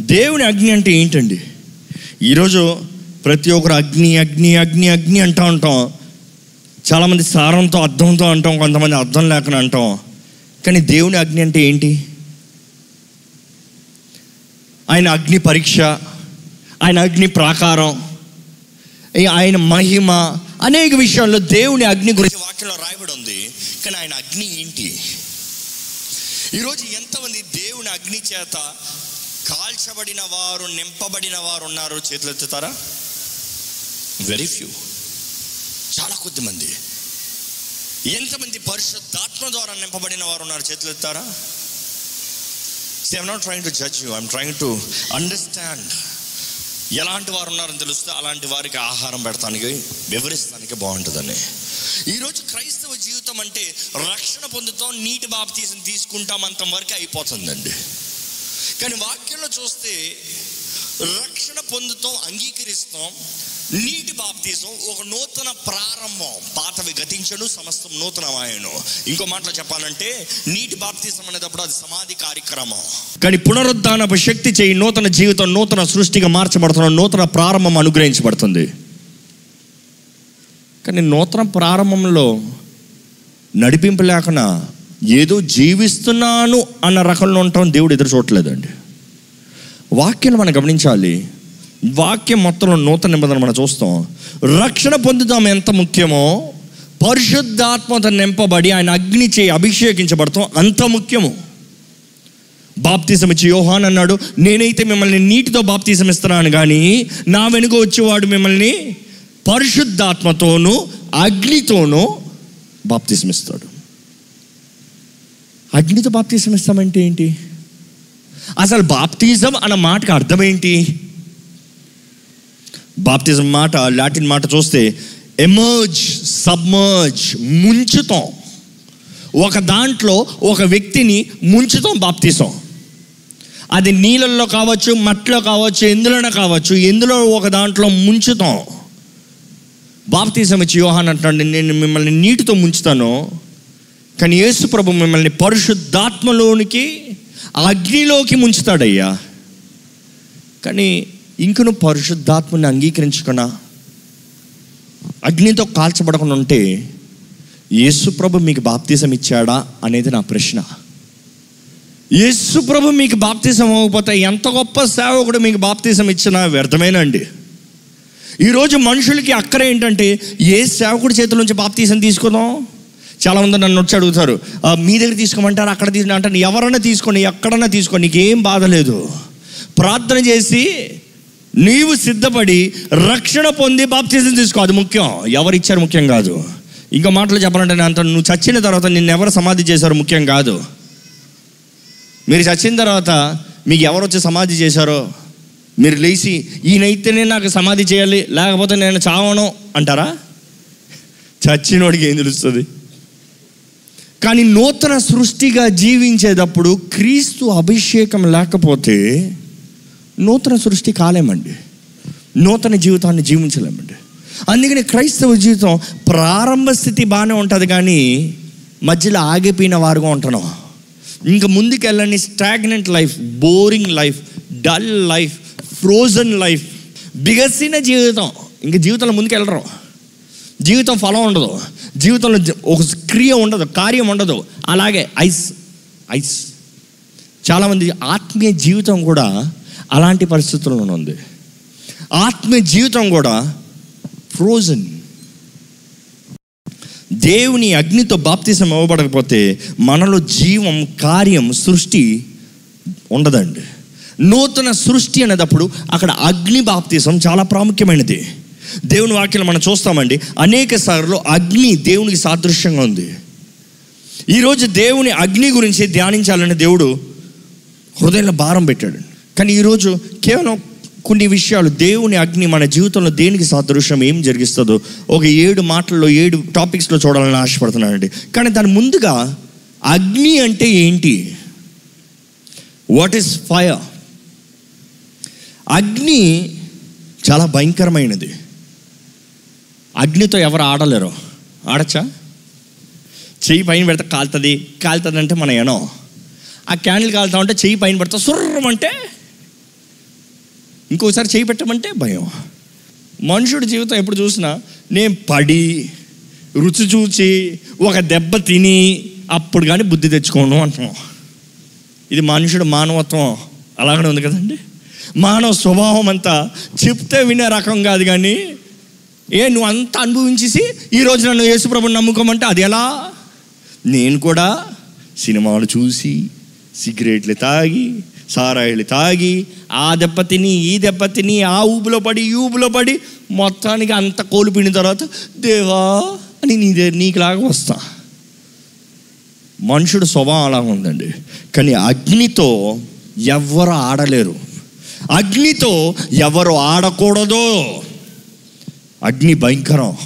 దేవుని అగ్ని అంటే ఏంటండి? ఈరోజు ప్రతి ఒక్కరు అగ్ని అగ్ని అగ్ని అగ్ని అంటూ ఉంటాం. చాలామంది సారంతో అర్థంతో అంటాం కొంతమంది అర్థం లేకుండా అంటాం. కానీ దేవుని అగ్ని అంటే ఏంటి? ఆయన అగ్ని పరీక్ష ఆయన అగ్ని ప్రాకారం ఈ- ఆయన మహిమ అనేక విషయాల్లో దేవుని అగ్ని గురించి వాక్యంలో రాయబడి ఉంది. కానీ ఆయన అగ్ని ఏంటి? ఈరోజు ఎంతమంది దేవుని అగ్ని చేత కాల్చబడిన వారు నింపబడిన వారు ఉన్నారు. చేతులు ఎత్తుతారా? వెరీ ఫ్యూ చాలా కొద్ది మంది. ఎంతమంది పరిశుద్ధాత్మ ద్వారా నింపబడిన వారు ఉన్నారు? చేతులు ఎత్తారా I'm not trying to judge you I'm trying to understand ఎలాంటి వారు ఉన్నారని తెలుస్తే అలాంటి వారికి ఆహారం పెడతానికి వివరిస్తానికి బాగుంటుందని. ఈరోజు క్రైస్తవ జీవితం అంటే రక్షణ పొందుతాం నీటి బాప్తీసం తీసుకుంటాం అంత వరకు అయిపోతుందండి. కానీ వాక్యంలో చూస్తే రక్షణ పొందుతాం అంగీకరిస్తాం నీటి బాప్తీసం ఒక నూతన ప్రారంభం. పాతవి గతించను సమస్తం నూతనమాయను. ఇంకో మాటలో చెప్పాలంటే నీటి బాప్తీసం అనేటప్పుడు అది సమాధి కార్యక్రమం. కానీ పునరుద్ధానపు శక్తి చేయి నూతన జీవితం నూతన సృష్టిగా మార్చబడుతున్న నూతన ప్రారంభం అనుగ్రహించబడుతుంది. కానీ నూతన ప్రారంభంలో నడిపింపు లేకుండా ఏదో జీవిస్తున్నాను అన్న రకంలో ఉంటాం దేవుడు ఎదురు చూడలేదండి వాక్యాన్ని మనం గమనించాలి. వాక్యం మొత్తంలో నూతన నిబంధన మనం చూస్తాం. రక్షణ పొందుతాం ఎంత ముఖ్యమో పరిశుద్ధాత్మత నింపబడి ఆయన అగ్ని చేయి అభిషేకించబడతాం అంత ముఖ్యము. బాప్తీసం ఇచ్చి యోహాన్ అన్నాడు నేనైతే మిమ్మల్ని నీటితో బాప్తీసం ఇస్తున్నాను కానీ నా వెనుక వచ్చేవాడు మిమ్మల్ని పరిశుద్ధాత్మతోనూ అగ్నితోనూ బాప్తీసం ఇస్తాడు అగ్నితో బాప్తీసం ఇస్తామంటే ఏంటి? అసలు బాప్తిజం అన్న మాటకు అర్థం ఏంటి? బాప్తిజం మాట లాటిన్ మాట చూస్తే ఎమర్జ్ సబ్మర్జ్ ముంచుతాం. ఒక దాంట్లో ఒక వ్యక్తిని ముంచుతాం బాప్తీసం. అది నీళ్ళల్లో కావచ్చు మట్టిలో కావచ్చు ఎందులోనే కావచ్చు ఎందులో ఒక దాంట్లో ముంచుతాం. బాప్తీసం ఇచ్చి యోహాన్ అంటాడు నేను మిమ్మల్ని నీటితో ముంచుతాను. కానీ యేసుప్రభు మిమ్మల్ని పరిశుద్ధాత్మలోనికి అగ్నిలోకి ముంచుతాడయ్యా. కానీ ఇంకను పరిశుద్ధాత్మని అంగీకరించకుండా అగ్నితో కాల్చబడకుండా ఉంటే యేసుప్రభు మీకు బాప్తీసం ఇచ్చాడా అనేది నా ప్రశ్న. యేసుప్రభు మీకు బాప్తీసం అవ్వకపోతే ఎంత గొప్ప సేవకుడు మీకు బాప్తీసం ఇచ్చినా వ్యర్థమేనండి. ఈరోజు మనుషులకి అక్కర ఏంటంటే ఏ సేవకుడి చేతుల నుంచి బాప్తీసం తీసుకుందాం? చాలామంది నన్ను వచ్చి అడుగుతారు మీ దగ్గర తీసుకోమంటారు? అక్కడ తీసుకుని అంటాను ఎవరైనా తీసుకోండి ఎక్కడన్నా తీసుకోండి నీకేం బాధ లేదు. ప్రార్థన చేసి నీవు సిద్ధపడి రక్షణ పొంది బాప్తీసం తీసుకో అది ముఖ్యం. ఎవరు ఇచ్చారు ముఖ్యం కాదు. ఇంకో మాటలు చెప్పాలంటే నేను అంటాను నువ్వు చచ్చిన తర్వాత నిన్ను ఎవరు సమాధి చేశారు ముఖ్యం కాదు. మీరు చచ్చిన తర్వాత మీకు ఎవరు వచ్చి సమాధి చేశారో మీరు లేచి ఈయనైతేనే నాకు సమాధి చేయాలి లేకపోతే నేను చావను అంటారా? చచ్చినోడికి ఏం తెలుస్తుంది? కానీ నూతన సృష్టిగా జీవించేటప్పుడు క్రీస్తు అభిషేకం లేకపోతే నూతన సృష్టి కాలేమండి. నూతన జీవితాన్ని జీవించలేమండి. అందుకని క్రైస్తవ జీవితం ప్రారంభ స్థితి బాగానే ఉంటుంది కానీ మధ్యలో ఆగిపోయిన వారుగా ఉంటున్నాం. ఇంకా ముందుకు వెళ్ళని stagnant life boring life dull life frozen life బిగసిన జీవితం. ఇంకా జీవితంలో ముందుకు వెళ్ళరు జీవితం ఫలం ఉండదు. జీవితంలో ఒక క్రియ ఉండదు కార్యం ఉండదు. అలాగే ఐస్ ఐస్. చాలామంది ఆత్మీయ జీవితం కూడా అలాంటి పరిస్థితుల్లో ఉంది. ఆత్మీయ జీవితం కూడా ఫ్రోజన్ దేవుని అగ్నితో బాప్తిసం ఇవ్వబడకపోతే మనలో జీవం కార్యం సృష్టి ఉండదండి. నూతన సృష్టి అనేటప్పుడు అక్కడ అగ్ని బాప్తిసం చాలా ప్రాముఖ్యమైనది. దేవుని వాక్యం మనం చూస్తామండి అనేక సార్లు అగ్ని దేవునికి సాదృశ్యంగా ఉంది. ఈరోజు దేవుని అగ్ని గురించి ధ్యానించాలని దేవుడు హృదయంలో భారం పెట్టాడు. కానీ ఈరోజు కేవలం కొన్ని విషయాలు దేవుని అగ్ని మన జీవితంలో దేనికి సాదృశ్యం ఏం జరిగిస్తుందో ఒక ఏడు మాటల్లో ఏడు టాపిక్స్లో చూడాలని ఆశపడుతున్నానండి. కానీ దాని ముందుగా అగ్ని అంటే ఏంటి? వాట్ ఈస్ ఫైర్ అగ్ని చాలా భయంకరమైనది. అగ్నితో ఎవరు ఆడలేరు. ఆడచ్చా? చెయ్యి పైన పెడితే కాలుతుంది. కాలుతుంది అంటే మన ఎనో. ఆ క్యాండిల్ కాలుతా ఉంటే చెయ్యి పైన పెడతా సుర్రం అంటే ఇంకోసారి చేయి పెట్టమంటే భయం. మనుషుడి జీవితం ఎప్పుడు చూసినా నేను పడి రుచి చూచి ఒక దెబ్బ తిని అప్పుడు కానీ బుద్ధి తెచ్చుకోను అంటున్నాం. ఇది మనుషుడు మానవత్వం. అలాగనే ఉంది కదండి. మానవ స్వభావం అంతా చెప్తే వినే రకం కాదు కానీ ఏ నువ్వు అంతా అనుభవించేసి ఈరోజు నన్ను యేసుప్రభు నమ్ముకోమంటే అది ఎలా? నేను కూడా సినిమాలు చూసి సిగరెట్లు తాగి సారాయిలు తాగి ఆ దెబ్బ తిని ఈ దెబ్బ తిని ఆ ఊపులో పడి ఈ ఊపులో పడి మొత్తానికి అంత కోల్పోయిన తర్వాత దేవా అని నీ నీకులాగా వస్తా. మనుషుడు స్వభావం అలా ఉందండి. కానీ అగ్నితో ఎవ్వరు ఆడలేరు. అగ్నితో ఎవరు ఆడకూడదు. అగ్ని భయంకరం.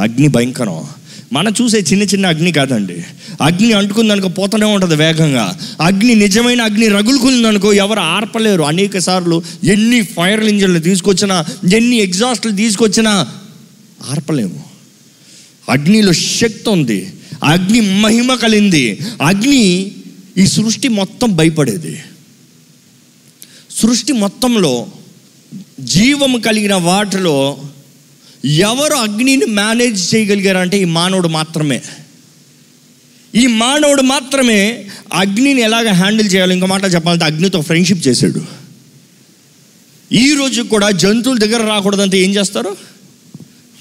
అగ్ని భయంకరం. మనం చూసే చిన్న చిన్న అగ్ని కాదండి. అగ్ని అంటుకుందనుకో పోతూనే ఉంటుంది వేగంగా. అగ్ని నిజమైన అగ్ని రగులుకుందనుకో ఎవరు ఆర్పలేరు. అనేక సార్లు ఎన్ని ఫైర్ ఇంజన్లు తీసుకొచ్చినా ఎన్ని ఎగ్జాస్ట్లు తీసుకొచ్చినా ఆర్పలేము. అగ్నిలో శక్తి ఉంది. అగ్ని మహిమ కలింది అగ్ని ఈ సృష్టి మొత్తం భయపడేది. సృష్టి మొత్తంలో జీవము కలిగిన వాటిలో ఎవరు అగ్నిని మేనేజ్ చేయగలిగారంటే ఈ మానవుడు మాత్రమే. ఈ మానవుడు మాత్రమే అగ్నిని ఎలాగ హ్యాండిల్ చేయాలి ఇంకో మాట చెప్పాలంటే అగ్నితో ఫ్రెండ్షిప్ చేశాడు. ఈ రోజు కూడా జంతువుల దగ్గర రాకూడదంటే ఏం చేస్తారు?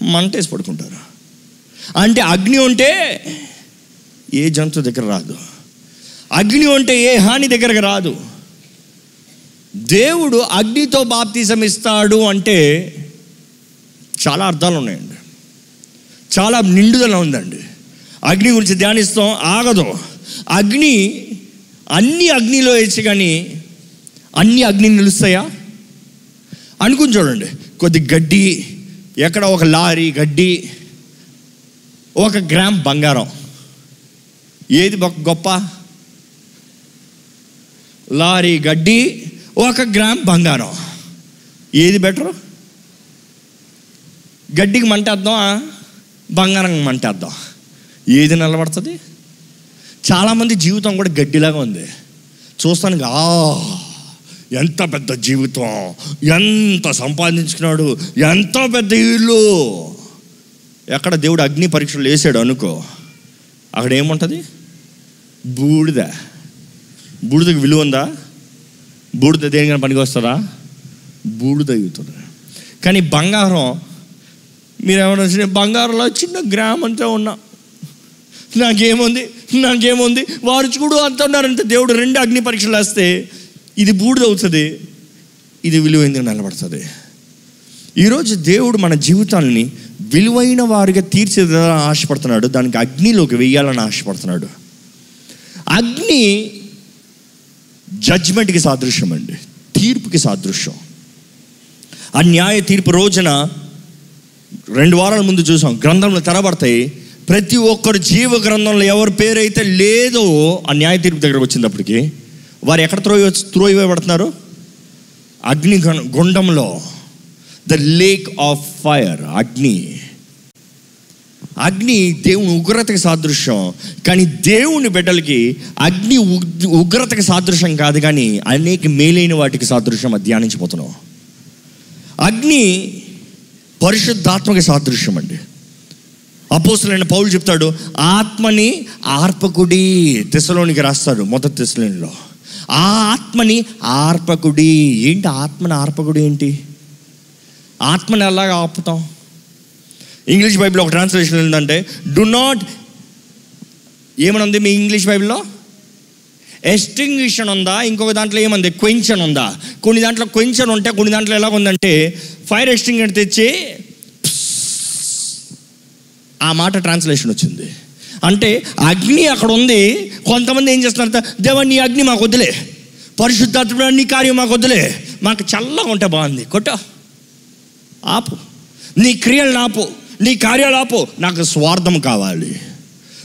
మంటేసి పడుకుంటారు. అంటే అగ్ని ఉంటే ఏ జంతువు దగ్గర రాదు. అగ్ని ఉంటే ఏ హాని దగ్గరకు రాదు. దేవుడు అగ్నితో బాప్తిజం ఇస్తాడు అంటే చాలా అర్థాలు ఉన్నాయండి. చాలా నిండుదల ఉందండి. అగ్ని గురించి ధ్యానిస్తాం ఆగదు. అగ్ని అన్ని అగ్నిలో వేసి కానీ అన్ని అగ్ని నిలుస్తాయా? అనుకుని చూడండి. కొద్ది గడ్డి ఎక్కడ ఒక లారీ గడ్డి ఒక గ్రామ్ బంగారం. ఏది గొప్ప? లారీ గడ్డి ఒక గ్రామ్ బంగారం. ఏది బెటరు? గడ్డికి మంటేద్దాం బంగారం మంటేద్దాం. ఏది నిలబడుతుంది? చాలామంది జీవితం కూడా గడ్డిలాగా ఉంది. చూస్తానికి ఆ ఎంత పెద్ద జీవితం ఎంత సంపాదించుకున్నాడు ఎంత పెద్ద ఇల్లు. ఎక్కడ దేవుడు అగ్ని పరీక్షలు వేసాడు అనుకో అక్కడ ఏముంటుంది? బూడిద. బూడిదకి విలువ ఉందా? బూడిద దేనికైనా పనికి వస్తుందా? బూడిద అవుతుంది. కానీ బంగారం మీరు ఏమన్నా బంగారంలో చిన్న గ్రామంతో అంతా ఉన్నా. నాకేముంది? నాకేముంది? వారు చూడు అంత ఉన్నారంటే దేవుడు రెండు అగ్ని పరీక్షలు వేస్తే ఇది బూడిద అవుతుంది ఇది విలువైంది నిలబడుతుంది. ఈరోజు దేవుడు మన జీవితాలని విలువైన వారిగా తీర్చిదిద్దాలని ఆశపడుతున్నాడు దానికి అగ్నిలోకి వెయ్యాలని ఆశపడుతున్నాడు. అగ్ని జడ్జ్మెంట్కి సాదృశ్యం అండి తీర్పుకి సాదృశ్యం. ఆ న్యాయ తీర్పు రోజున రెండు వారాల ముందు చూసాం. గ్రంథంలో తెరబడతాయి. ప్రతి ఒక్కరు జీవ గ్రంథంలో ఎవరి పేరైతే లేదో ఆ న్యాయ తీర్పు దగ్గరకు వచ్చినప్పటికీ వారు ఎక్కడ త్రోయ త్రోయివేయబడుతున్నారు అగ్ని గుండంలో. ద లేక్ ఆఫ్ ఫైర్ అగ్ని. అగ్ని దేవుని ఉగ్రతకి సాదృశ్యం. కానీ దేవుని బిడ్డలకి అగ్ని ఉగ్రతకి సాదృశ్యం కాదు కానీ అనేక మేలైన వాటికి సాదృశ్యం ధ్యానించిపోతున్నాం అగ్ని పరిశుద్ధాత్మక సాదృశ్యం అండి అపోసులైన పౌలు చెప్తాడు ఆత్మని ఆర్పకుడి తెసలోనికి రాస్తాడు మొదటి తెసలోనిలో ఆ ఆత్మని ఆర్పకుడి. ఏంటి ఆత్మని ఆర్పకుడి ఏంటి? ఆత్మని ఎలాగ ఆపుతాం? ఇంగ్లీష్ బైబిల్ ఒక ట్రాన్స్లేషన్ ఏంటంటే డు నాట్ ఏమనుంది మీ ఇంగ్లీష్ బైబిల్లో? ఎస్టింగ్విషన్ ఉందా ఇంకొక దాంట్లో ఏముంది? క్వెంచన్ ఉందా కొన్ని దాంట్లో క్వెంచన్ ఉంటే కొన్ని దాంట్లో ఎలా ఉందంటే ఫైర్ ఎస్టింగ్ తెచ్చి ఆ మాట ట్రాన్స్లేషన్ వచ్చింది. అంటే అగ్ని అక్కడ ఉంది కొంతమంది ఏం చేస్తున్నారు దేవా నీ అగ్ని మాకు వద్దులే పరిశుద్ధాత్మ నీ కార్యం మాకు వద్దులే మాకు చల్లగా ఉంటే బాగుంది. కొట్ట. ఆపు. నీ క్రియలు ఆపు. నీ కార్యాలు ఆపు. నాకు స్వార్థం కావాలి.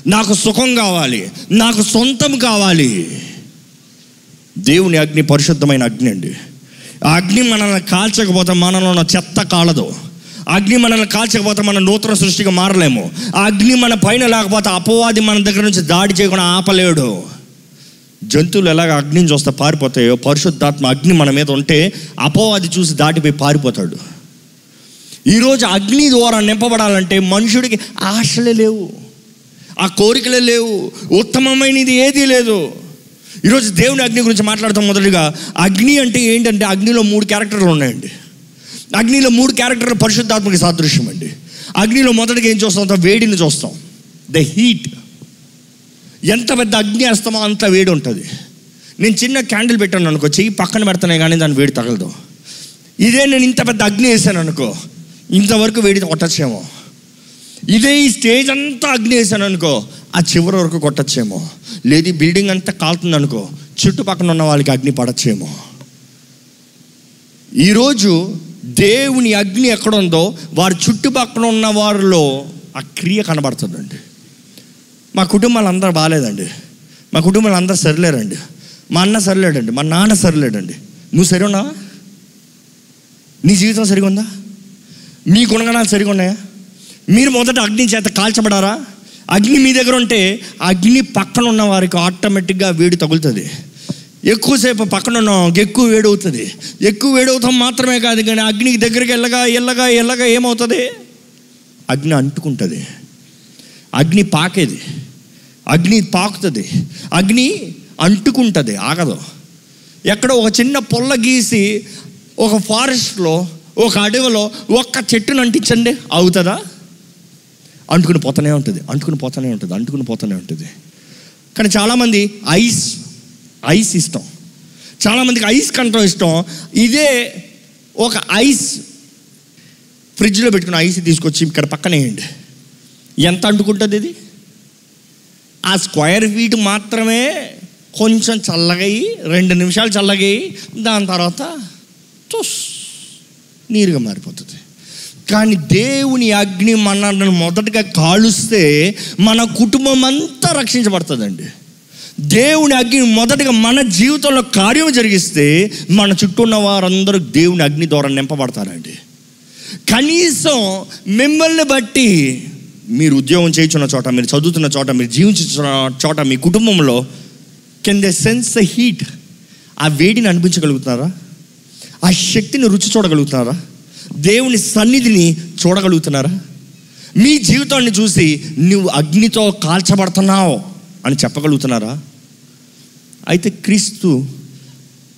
నాకు సుఖం కావాలి నాకు సొంతం కావాలి. దేవుని అగ్ని పరిశుద్ధమైన అగ్ని అండి. ఆ అగ్ని మనల్ని కాల్చకపోతే మనలో ఉన్న చెత్త కాలదు. అగ్ని మనల్ని కాల్చకపోతే మన నూతన సృష్టిగా మారలేము. ఆ అగ్ని మన పైన లేకపోతే అపవాది మన దగ్గర నుంచి దాడి చేయకుండా ఆపలేడు. జంతువులు ఎలాగ అగ్నిని చూస్తే పారిపోతాయో పరిశుద్ధాత్మ అగ్ని మన మీద ఉంటే అపవాది చూసి దాటిపోయి పారిపోతాడు. ఈరోజు అగ్ని ద్వారా నింపబడాలంటే మనుషుడికి ఆశలే లేవు. ఆ కోరికలే లేవు. ఉత్తమమైనది ఏదీ లేదు. ఈరోజు దేవుని అగ్ని గురించి మాట్లాడతాం మొదటిగా. అగ్ని అంటే ఏంటంటే అగ్నిలో మూడు క్యారెక్టర్లు ఉన్నాయండి. అగ్నిలో మూడు క్యారెక్టర్లు పరిశుద్ధాత్మక సాదృశ్యం అండి. అగ్నిలో మొదటిగా ఏం చూస్తాం? వేడిని చూస్తాం. ద హీట్ ఎంత పెద్ద అగ్ని వేస్తామో అంత వేడి ఉంటుంది. నేను చిన్న క్యాండిల్ పెట్టాను అనుకో చెయ్యి పక్కన పెడతానే కానీ దాని వేడి తగలదు. ఇదే నేను ఇంత పెద్ద అగ్ని వేసాను అనుకో ఇంతవరకు వేడి కొట్టచ్చేమో. ఇదే ఈ స్టేజ్ అంతా అగ్ని వేసాను అనుకో. ఆ చివరి వరకు కొట్టచ్చేమో. లేదు ఈ బిల్డింగ్ అంతా కాలుతుంది అనుకో. చుట్టుపక్కన ఉన్న వాళ్ళకి అగ్ని పడచ్చేమో. ఈరోజు దేవుని అగ్ని ఎక్కడ ఉందో వారి చుట్టుపక్కల ఉన్న వారిలో ఆ క్రియ కనబడుతుందండి. మా కుటుంబాలు అందరూ బాగాలేదండి. మా కుటుంబాలు అందరూ సరిలేరండి. మా అన్న సరిలేడండి. మా నాన్న సరిలేడండి. నువ్వు సరి ఉన్నావా నీ జీవితం సరిగా ఉందా నీ గుణగణాలు సరిగా ఉన్నాయా మీరు మొదట అగ్ని చేత కాల్చబడారా? అగ్ని మీ దగ్గర ఉంటే అగ్ని పక్కన ఉన్న వారికి ఆటోమేటిక్గా వేడి తగులుతుంది. ఎక్కువసేపు పక్కన ఉన్న ఎక్కువ ఎక్కువ వేడవుతుంది ఎక్కువ వేడవుతాం మాత్రమే కాదు కానీ అగ్నికి దగ్గరికి వెళ్ళగా ఎల్లగా ఎల్లగా ఏమవుతుంది? అగ్ని అంటుకుంటుంది. అగ్ని పాకేది. అగ్ని పాకుతుంది. అగ్ని అంటుకుంటుంది. ఆగదు. ఎక్కడో ఒక చిన్న పొల్ల గీసి ఒక ఫారెస్ట్లో ఒక అడవిలో ఒక్క చెట్టును అంటించండి. అవుతుందా? అంటుకుని పోతూనే ఉంటుంది అంటుకుని పోతూనే ఉంటుంది అంటుకుని పోతూనే ఉంటుంది. కానీ చాలామంది ఐస్ ఐస్ ఇష్టం. చాలామందికి ఐస్ కంటం ఇష్టం. ఇదే ఒక ఐస్ ఫ్రిడ్జ్లో పెట్టుకున్న ఐస్ తీసుకొచ్చి ఇక్కడ పక్కన వేయండి. ఎంత అంటుకుంటుంది ఇది? ఆ స్క్వేర్ ఫీట్ మాత్రమే కొంచెం చల్లగయి రెండు నిమిషాలు చల్లగయి దాని తర్వాత తుస్ నీరుగా మారిపోతుంది. కానీ దేవుని అగ్ని మనల్ని మొదటగా కాలుస్తే మన కుటుంబం అంతా రక్షించబడుతుందండి. దేవుని అగ్ని మొదటగా మన జీవితంలో కార్యం జరిగిస్తే మన చుట్టూ ఉన్న వారందరూ దేవుని అగ్ని ద్వారా నింపబడతారండి. కనీసం మిమ్మల్ని బట్టి మీరు ఉద్యోగం చేయించున్న చోట మీరు చదువుతున్న చోట మీరు జీవించున్న చోట మీ కుటుంబంలో can they sense the heat ఆ వేడిని అనిపించగలుగుతున్నారా? ఆ శక్తిని రుచి చూడగలుగుతున్నారా? దేవుని సన్నిధిని చూడగలుగుతున్నారా? మీ జీవితాన్ని చూసి నువ్వు అగ్నితో కాల్చబడుతున్నావు అని చెప్పగలుగుతున్నారా? అయితే క్రీస్తు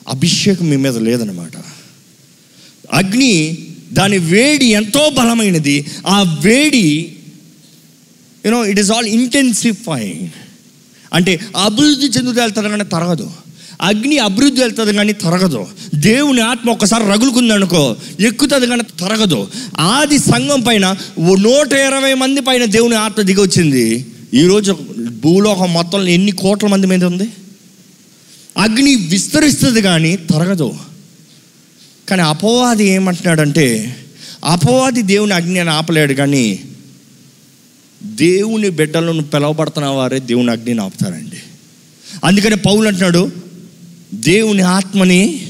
అభిషేకం మీ మీద లేదనమాట అగ్ని దాని వేడి ఎంతో బలమైనది. ఆ వేడి you know it is all intensifying అంటే అభివృద్ధి చెందుతూ వెళ్తుంది తరగదు. అగ్ని అభివృద్ధి వెళ్తుంది కానీ తొరగదు. దేవుని ఆత్మ ఒక్కసారి రగులుకుంది అనుకో ఎక్కుతుంది కానీ తొరగదు. ఆది సంఘం పైన ఓ నూట ఇరవై మంది పైన దేవుని ఆత్మ దిగొచ్చింది. ఈరోజు భూలోకం మొత్తం ఎన్ని కోట్ల మంది మీద ఉంది? అగ్ని విస్తరిస్తుంది కానీ తొరగదు. కానీ అపవాది ఏమంటున్నాడంటే అపవాది దేవుని అగ్ని అని ఆపలేడు కానీ దేవుని బిడ్డలను పిలవబడుతున్న వారే దేవుని అగ్నిని ఆపుతారండి. అందుకని పౌలు అంటున్నాడు దేవుని ఆత్మని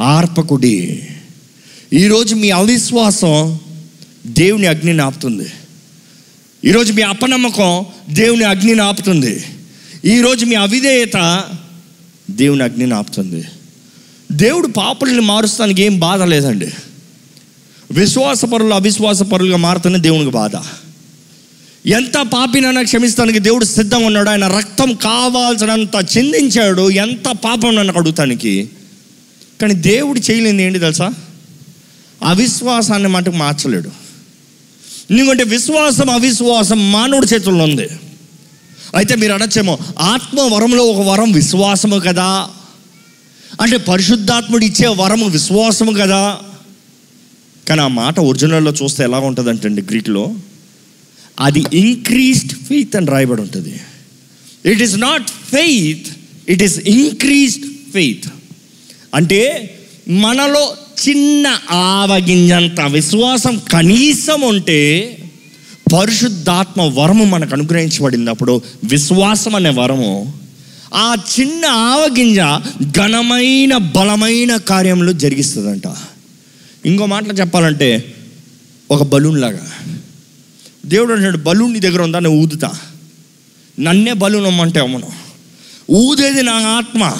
ఆర్పకుడి. ఈరోజు మీ అవిశ్వాసం దేవుని అగ్నిని ఆపుతుంది ఈరోజు మీ అపనమ్మకం దేవుని అగ్నిని ఆపుతుంది ఈరోజు మీ అవిధేయత దేవుని అగ్నిని ఆపుతుంది దేవుడు పాపుల్ని మారుస్తానికి ఏం బాధ లేదండి. విశ్వాసపరులు అవిశ్వాసపరులుగా మారుతున్న దేవునికి బాధ. ఎంత పాపినైనా క్షమిస్తానికి దేవుడు సిద్ధంగా ఉన్నాడు. ఆయన రక్తం కావాల్సినంత చిందించాడు. ఎంత పాపం నన్ను అడుగుతానికి? కానీ దేవుడు చేయలేని ఏంటి తెలుసా? అవిశ్వాసాన్ని మటుకు మార్చలేడు. ఎందుకంటే విశ్వాసం అవిశ్వాసం మానవుడి చేతుల్లో ఉంది. అయితే మీరు అనొచ్చేమో ఆత్మ వరంలో ఒక వరం విశ్వాసము కదా? అంటే పరిశుద్ధాత్ముడు ఇచ్చే వరము విశ్వాసము కదా? కానీ ఆ మాట ఒరిజినల్లో చూస్తే ఎలా ఉంటుందంటండి గ్రీక్లో? అది ఇంక్రీస్డ్ ఫెయిత్ అని రాయబడి ఉంటుంది. It is not faith it is increased faith అంటే మనలో చిన్న ఆవగింజంత విశ్వాసం కనీసం ఉంటే పరిశుద్ధాత్మ వరము మనకు అనుగ్రహించబడినప్పుడు విశ్వాసం అనే వరము ఆ చిన్న ఆవగింజ ఘనమైన బలమైన కార్యములు జరిగిస్తుందంట. ఇంకో మాటలో చెప్పాలంటే ఒక బలూన్ లాగా. దేవుడు అంటాడు బలూన్ నీ దగ్గర ఉందా? నేను ఊదుతా. నన్నే బలూన్ అమ్మంటే అమ్మను. ఊదేది నా ఆత్మ.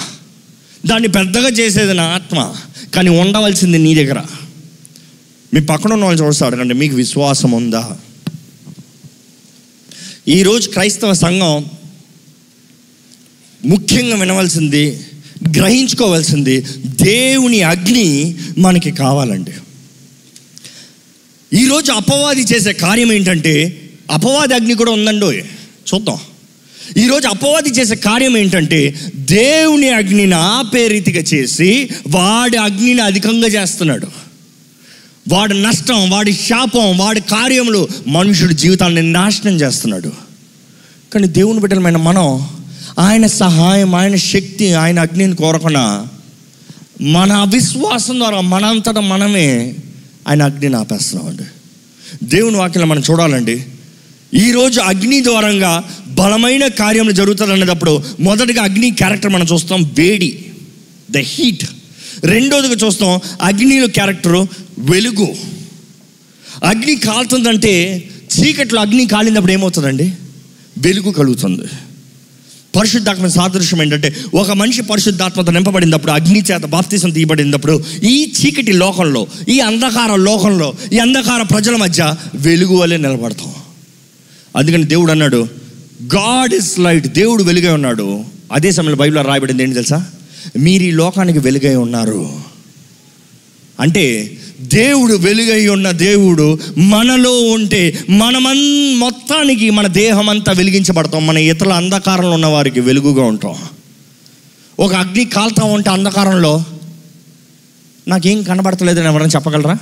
దాన్ని పెద్దగా చేసేది నా ఆత్మ. కానీ ఉండవలసింది నీ దగ్గర. మీ పక్కన ఉన్న వాళ్ళు చూస్తే అడగండి మీకు విశ్వాసం ఉందా? ఈరోజు క్రైస్తవ సంఘం ముఖ్యంగా వినవలసింది గ్రహించుకోవాల్సింది దేవుని అగ్ని మనకి కావాలండి. ఈరోజు అపవాది చేసే కార్యం ఏంటంటే అపవాది అగ్ని కూడా ఉందండో? చూద్దాం. ఈరోజు అపవాది చేసే కార్యం ఏంటంటే దేవుని అగ్నిని ఆపే రీతిగా చేసి వాడి అగ్నిని అధికంగా చేస్తున్నాడు. వాడి నష్టం వాడి శాపం వాడి కార్యములు మనుషుడి జీవితాన్ని నాశనం చేస్తున్నాడు. కానీ దేవుని బిడ్డలమైన మనం ఆయన సహాయం ఆయన శక్తి ఆయన అగ్నిని కోరకుండా మన అవిశ్వాసం ద్వారా మనంతటా మనమే ఆయన అగ్నిని ఆపేస్తున్నామండి దేవుని వాక్యం మనం చూడాలండి ఈరోజు అగ్ని ద్వారంగా బలమైన కార్యం జరుగుతుంది అనేటప్పుడు మొదటిగా అగ్ని క్యారెక్టర్ మనం చూస్తాం వేడి ద హీట్ రెండోదిగా చూస్తాం అగ్నిలో క్యారెక్టరు వెలుగు. అగ్ని కాలుతుందంటే చీకట్లో అగ్ని కాలినప్పుడు ఏమవుతుందండి? వెలుగు కలుగుతుంది. పరిశుద్ధాత్మ సాదృశ్యం ఏంటంటే ఒక మనిషి పరిశుద్ధాత్మత నింపబడినప్పుడు అగ్ని చేత బాప్తీసం తీయబడినప్పుడు ఈ చీకటి లోకంలో ఈ అంధకార లోకంలో ఈ అంధకార ప్రజల మధ్య వెలుగు వలె నిలబడతాం. అందుకని దేవుడు అన్నాడు గాడ్ ఇస్ లైట్ దేవుడు వెలుగై ఉన్నాడు. అదే సమయంలో బైబిల్లో రాయబడింది ఏంటి తెలుసా? మీరు ఈ లోకానికి వెలుగై ఉన్నారు. అంటే దేవుడు వెలుగై ఉన్న దేవుడు మనలో ఉంటే మనమన్ మొత్తానికి మన దేహం అంతా వెలిగించబడతాం. మన ఇతరుల అంధకారంలో ఉన్న వారికి వెలుగుగా ఉంటాం. ఒక అగ్ని కాలుతా ఉంటే అంధకారంలో నాకేం కనబడతలేదని ఎవరైనా చెప్పగలరా?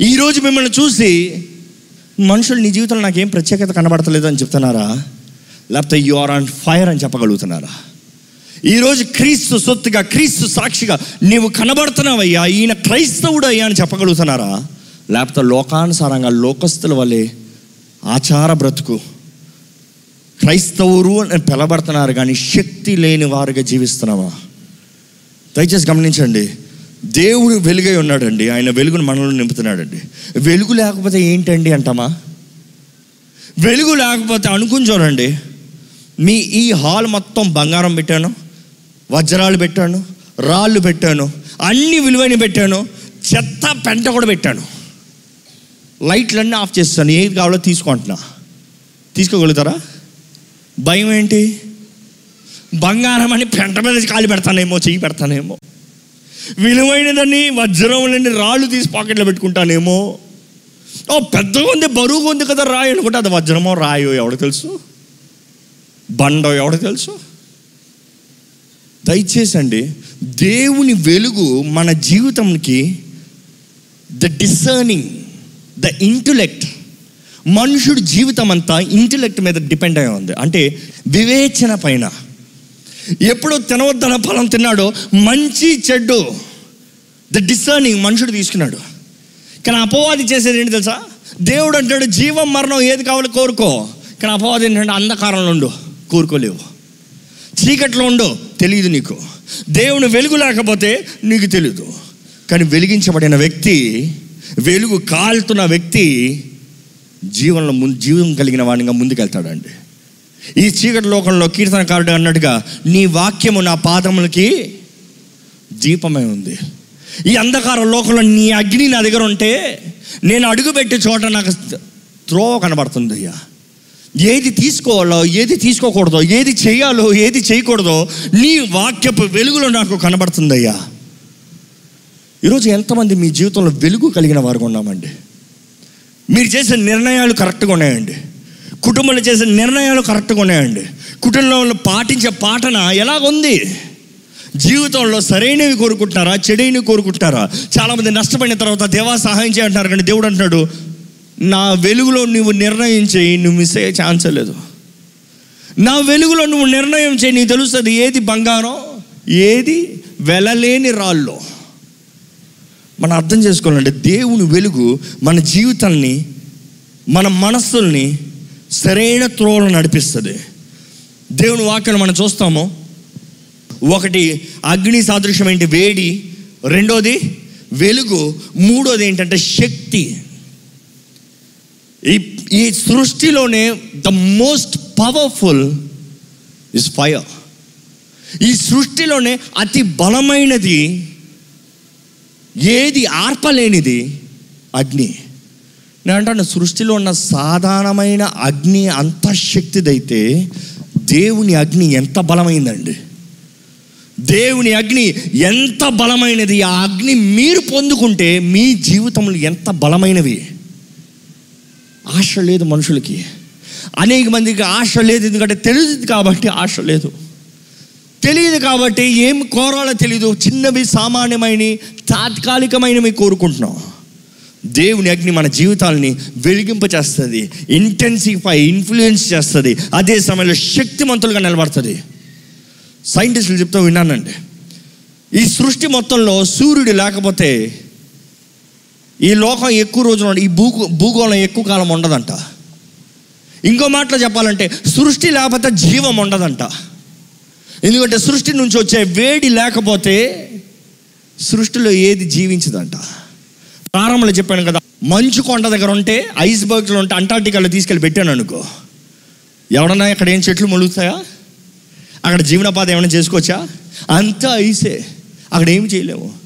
ఈరోజు మిమ్మల్ని చూసి మనుషులు నీ జీవితంలో నాకేం ప్రత్యేకత కనబడతలేదు అని చెప్తున్నారా? లేకపోతే యు ఆర్ ఆన్ ఫైర్ అని చెప్పగలుగుతున్నారా? ఈరోజు క్రీస్తు సొత్తుగా క్రీస్తు సాక్షిగా నీవు కనబడుతున్నావయ్యా. ఈయన క్రైస్తవుడు అయ్యా అని చెప్పగలుగుతున్నారా? లేకపోతే లోకానుసారంగా లోకస్తుల వల్లే ఆచార బ్రతుకు. క్రైస్తవురు అని పిలబడుతున్నారు కానీ శక్తి లేని వారుగా జీవిస్తున్నావా? దయచేసి గమనించండి. దేవుడు వెలుగై ఉన్నాడండి. ఆయన వెలుగును మనలో నింపుతున్నాడండి. వెలుగు లేకపోతే ఏంటండి అంటామా? వెలుగు లేకపోతే అనుకుని చూడండి. మీ ఈ హాల్ మొత్తం బంగారం పెట్టాను. వజ్రాలు పెట్టాను రాళ్ళు పెట్టాను అన్ని విలువైన పెట్టాను చెత్త పెంట కూడా పెట్టాను. లైట్లన్నీ ఆఫ్ చేస్తాను ఏది కావాలో తీసుకుంటున్నా. తీసుకోగలుగుతారా? భయం ఏంటి? బంగారం అని పెంట మీద కాలు పెడతానేమో చెయ్యి పెడతానేమో. విలువైనదని వజ్రములని రాళ్ళు తీసి పాకెట్లో పెట్టుకుంటానేమో. ఓ పెద్దగా ఉంది బరువుగా ఉంది కదా రాయి అనుకుంటే అది వజ్రమో రాయో ఎవడో తెలుసు? బండో ఎవడో తెలుసు? దయచేసి అండి దేవుని వెలుగు మన జీవితంకి ద డిసర్నింగ్ ద ఇంటలెక్ట్ మనుషుడు జీవితం అంతా ఇంటలెక్ట్ మీద డిపెండ్ అయి ఉంది. అంటే వివేచన పైన. ఎప్పుడు తినవద్దన ఫలం తిన్నాడో మంచి చెడ్డు ద డిసర్నింగ్ మనుషుడు తీసుకున్నాడు. కానీ అపవాది చేసేది ఏంటి తెలుసా? దేవుడు అంటాడు జీవం మరణం ఏది కావాలో కోరుకో. కానీ అపవాది ఏంటంటే అంధకారంలో ఉండు కోరుకోలేవు. చీకట్లో ఉండో తెలియదు నీకు. దేవుని వెలుగు లేకపోతే నీకు తెలియదు కానీ వెలిగించబడిన వ్యక్తి వెలుగు కాలుతున్న వ్యక్తి జీవనంలో ముందు జీవం కలిగిన వాడిగా ముందుకెళ్తాడండి. ఈ చీకటి లోకంలో కీర్తనకారుడు అన్నట్టుగా నీ వాక్యము నా పాదములకి దీపమై ఉంది. ఈ అంధకార లోకంలో నీ అగ్ని నా దగ్గర ఉంటే నేను అడుగుపెట్టే చోట నాకు త్రోవ కనబడుతుంది అయ్యా. ఏది తీసుకోవాలో ఏది తీసుకోకూడదో ఏది చేయాలో ఏది చేయకూడదో నీ వాక్యపు వెలుగులో నాకు కనబడుతుందయ్యా. ఈరోజు ఎంతమంది మీ జీవితంలో వెలుగు కలిగిన వారు ఉన్నామండి? మీరు చేసే నిర్ణయాలు కరెక్ట్గా ఉన్నాయండి. కుటుంబంలో చేసే నిర్ణయాలు కరెక్ట్గా ఉన్నాయండి. కుటుంబంలో పాటించే పాటన ఎలాగుంది? జీవితంలో సరైనవి కోరుకుంటున్నారా చెడైనవి కోరుకుంటున్నారా? చాలామంది నష్టపోయిన తర్వాత దేవా సహాయం చేయంటున్నారు కానీ దేవుడు అంటున్నాడు నా వెలుగులో నువ్వు నిర్ణయం చేయి నువ్వు మిస్ అయ్యే ఛాన్స్ లేదు. నా వెలుగులో నువ్వు నిర్ణయం చేయి నీకు తెలుస్తుంది ఏది బంగారం ఏది వెలలేని రాళ్ళు. మనం అర్థం చేసుకోవాలంటే దేవుని వెలుగు మన జీవితాన్ని మన మనస్సుల్ని సరైన త్రోవలో నడిపిస్తుంది. దేవుని వాక్యం మనం చూస్తాము. ఒకటి అగ్ని సాదృశ్యం ఏంటి? వేడి. రెండోది వెలుగు. మూడోది ఏంటంటే శక్తి. ఈ ఈ సృష్టిలోనే the most powerful is fire ఈ సృష్టిలోనే అతి బలమైనది ఏది ఆర్పలేనిది అగ్ని. నేను అంటాను సృష్టిలో ఉన్న సాధారణమైన అగ్ని అంత శక్తిదైతే దేవుని అగ్ని ఎంత బలమైందండి. దేవుని అగ్ని ఎంత బలమైనది ఆ అగ్ని మీరు పొందుకుంటే మీ జీవితంలో ఎంత బలమైనవి. ఆశ లేదు మనుషులకి. అనేక మందికి ఆశ లేదు ఎందుకంటే తెలియదు కాబట్టి ఆశ లేదు. తెలియదు కాబట్టి ఏం కోరాలో తెలియదు చిన్నవి సామాన్యమైన తాత్కాలికమైనవి కోరుకుంటున్నాం. దేవుని అగ్ని మన జీవితాలని వెలిగింపచేస్తుంది ఇంటెన్సిఫై ఇన్ఫ్లుయెన్స్ చేస్తుంది. అదే సమయంలో శక్తిమంతులుగా నిలబడుతుంది. సైంటిస్టులు చెప్తూ విన్నానండి. ఈ సృష్టి మొత్తంలో సూర్యుడు లేకపోతే ఈ లోకం ఎక్కువ రోజులు ఈ భూగో భూగోళం ఎక్కువ కాలం ఉండదంట. ఇంకో మాటలో చెప్పాలంటే సృష్టి లేకపోతే జీవం ఉండదంట. ఎందుకంటే సృష్టి నుంచి వచ్చే వేడి లేకపోతే సృష్టిలో ఏది జీవించదంట. ప్రారంభంలో చెప్పాను కదా మంచు కొండ దగ్గర ఉంటే ఐస్బర్గ్లో ఉంటే అంటార్టికాలో తీసుకెళ్ళి పెట్టాను అనుకో. ఎవడన్నా అక్కడ ఏం చెట్లు మొలుగుతాయా? అక్కడ జీవనోపాధి ఏమైనా చేసుకోవచ్చా? అంతా ఐసే. అక్కడ ఏమి చేయలేము.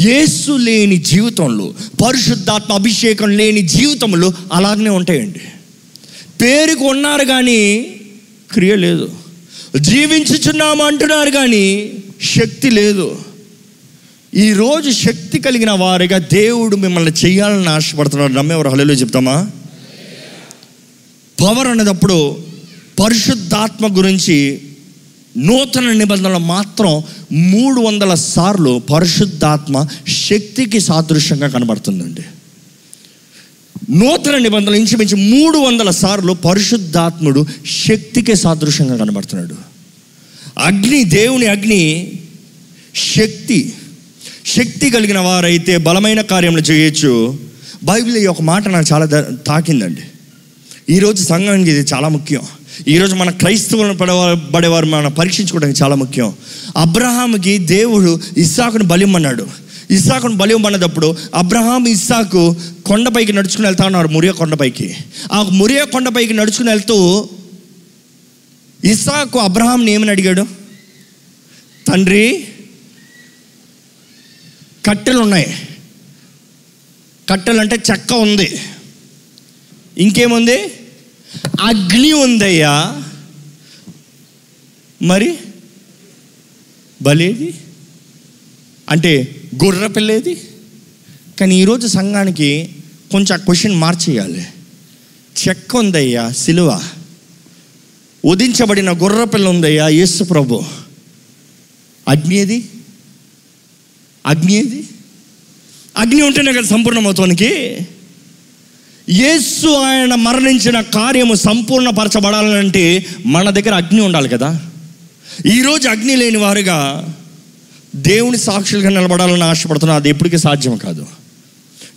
యేసు లేని జీవితంలో పరిశుద్ధాత్మ అభిషేకం లేని జీవితంలో అలాగనే ఉంటాయండి. పేరుకు ఉన్నారు కానీ క్రియ లేదు. జీవించుచున్నాము అంటున్నారు కానీ శక్తి లేదు. ఈరోజు శక్తి కలిగిన వారిగా దేవుడు మిమ్మల్ని చేయాలని ఆశపడుతున్నాడు. నమ్మేవారు హలో చెప్తామా? పవర్ అనేటప్పుడు పరిశుద్ధాత్మ గురించి నూతన నిబంధనలు మాత్రం మూడు వందల సార్లు పరిశుద్ధాత్మ శక్తికి సాదృశ్యంగా కనబడుతుందండి. నూతన నిబంధనలు ఇంచుమించి మూడు వందల సార్లు పరిశుద్ధాత్ముడు శక్తికి సాదృశ్యంగా కనబడుతున్నాడు. అగ్ని దేవుని అగ్ని శక్తి శక్తి కలిగిన వారైతే బలమైన కార్యములు చేయొచ్చు. బైబిల్ ఈ ఒక మాట నాకు చాలా తాకిందండి. ఈరోజు సంఘానికి ఇది చాలా ముఖ్యం. ఈరోజు మన క్రైస్తవులను పడేవారు పడేవారు మనం పరీక్షించుకోవడానికి చాలా ముఖ్యం. అబ్రహాంకి దేవుడు ఇస్సాకును బలిమన్నాడు ఇస్సాకును బలిమ్మన్నప్పుడు అబ్రహాం ఇస్సాకు కొండపైకి నడుచుకుని వెళ్తా ఉన్నారు మురియా కొండపైకి ఆ మురియా కొండపైకి నడుచుకుని వెళ్తూ ఇస్సాకు అబ్రహాంని ఏమని అడిగాడు? తండ్రి కట్టెలు ఉన్నాయి కట్టెలు అంటే చెక్క ఉంది. ఇంకేముంది? అగ్ని ఉందయ్యా. మరి? బలేది? అంటే గుర్ర పిల్లేది? కానీ ఈరోజు సంఘానికి కొంచెం ఆ క్వశ్చన్ మార్చేయాలి చెక్క ఉందయ్యా సిలువ. ఉదించబడిన గుర్ర పిల్ల ఉందయ్యా యేసు ప్రభు. అగ్ని ఏది? అగ్ని ఏది? అగ్ని ఉంటేనే కదా సంపూర్ణమవుతానికి. యేసు ఆయన మరణించిన కార్యము సంపూర్ణపరచబడాలంటే మన దగ్గర అగ్ని ఉండాలి కదా. ఈరోజు అగ్ని లేని వారుగా దేవుని సాక్షులుగా నిలబడాలని ఆశపడుతున్నా అది ఎప్పటికీ సాధ్యం కాదు.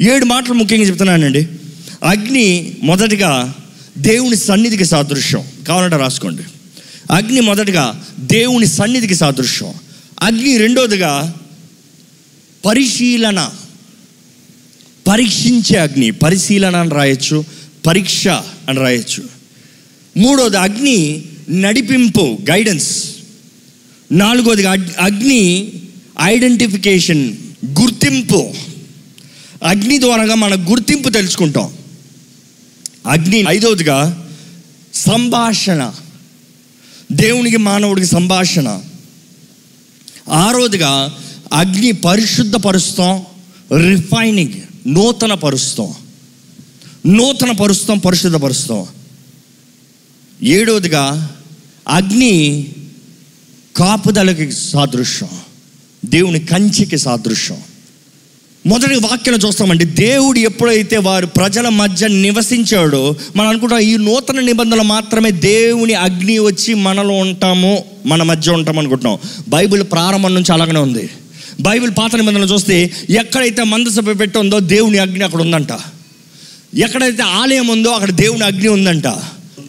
ఏడు మాటలు ముఖ్యంగా చెప్తున్నానండి. అగ్ని మొదటిగా దేవుని సన్నిధికి సాదృశ్యం. కావాలంటే రాసుకోండి. అగ్ని మొదటిగా దేవుని సన్నిధికి సాదృశ్యం. అగ్ని రెండోదిగా పరిశీలన. పరీక్షించే అగ్ని పరిశీలన అని రాయొచ్చు పరీక్ష అని రాయొచ్చు. మూడోది అగ్ని నడిపింపు గైడెన్స్ నాలుగోది అగ్ని ఐడెంటిఫికేషన్ గుర్తింపు. అగ్ని ద్వారాగా మన గుర్తింపు తెలుసుకుంటాం. అగ్ని ఐదవదిగా సంభాషణ. దేవునికి మానవుడికి సంభాషణ. ఆరోదిగా అగ్ని పరిశుద్ధపరుస్తాం రిఫైనింగ్ నూతన పరుస్తాం నూతన పరుస్తాం పరిశుద్ధపరుస్తాం. ఏడవదిగా అగ్ని కాపుదలకి సాదృశ్యం. దేవుని కంచికి సాదృశ్యం. మొదటి వాక్యం చూస్తామండి. దేవుడు ఎప్పుడైతే వారు ప్రజల మధ్య నివసించాడో మనం అనుకుంటాం ఈ నూతన నిబంధనలు మాత్రమే దేవుని అగ్ని వచ్చి మనలో ఉంటాము మన మధ్య ఉంటాం అనుకుంటున్నాం. బైబిల్ ప్రారంభం నుంచి అలాగనే ఉంది. బైబిల్ పాత నిబంధనలు చూస్తే ఎక్కడైతే మందసభ పెట్టి ఉందో దేవుని అగ్ని అక్కడ ఉందంట. ఎక్కడైతే ఆలయం ఉందో అక్కడ దేవుని అగ్ని ఉందంట.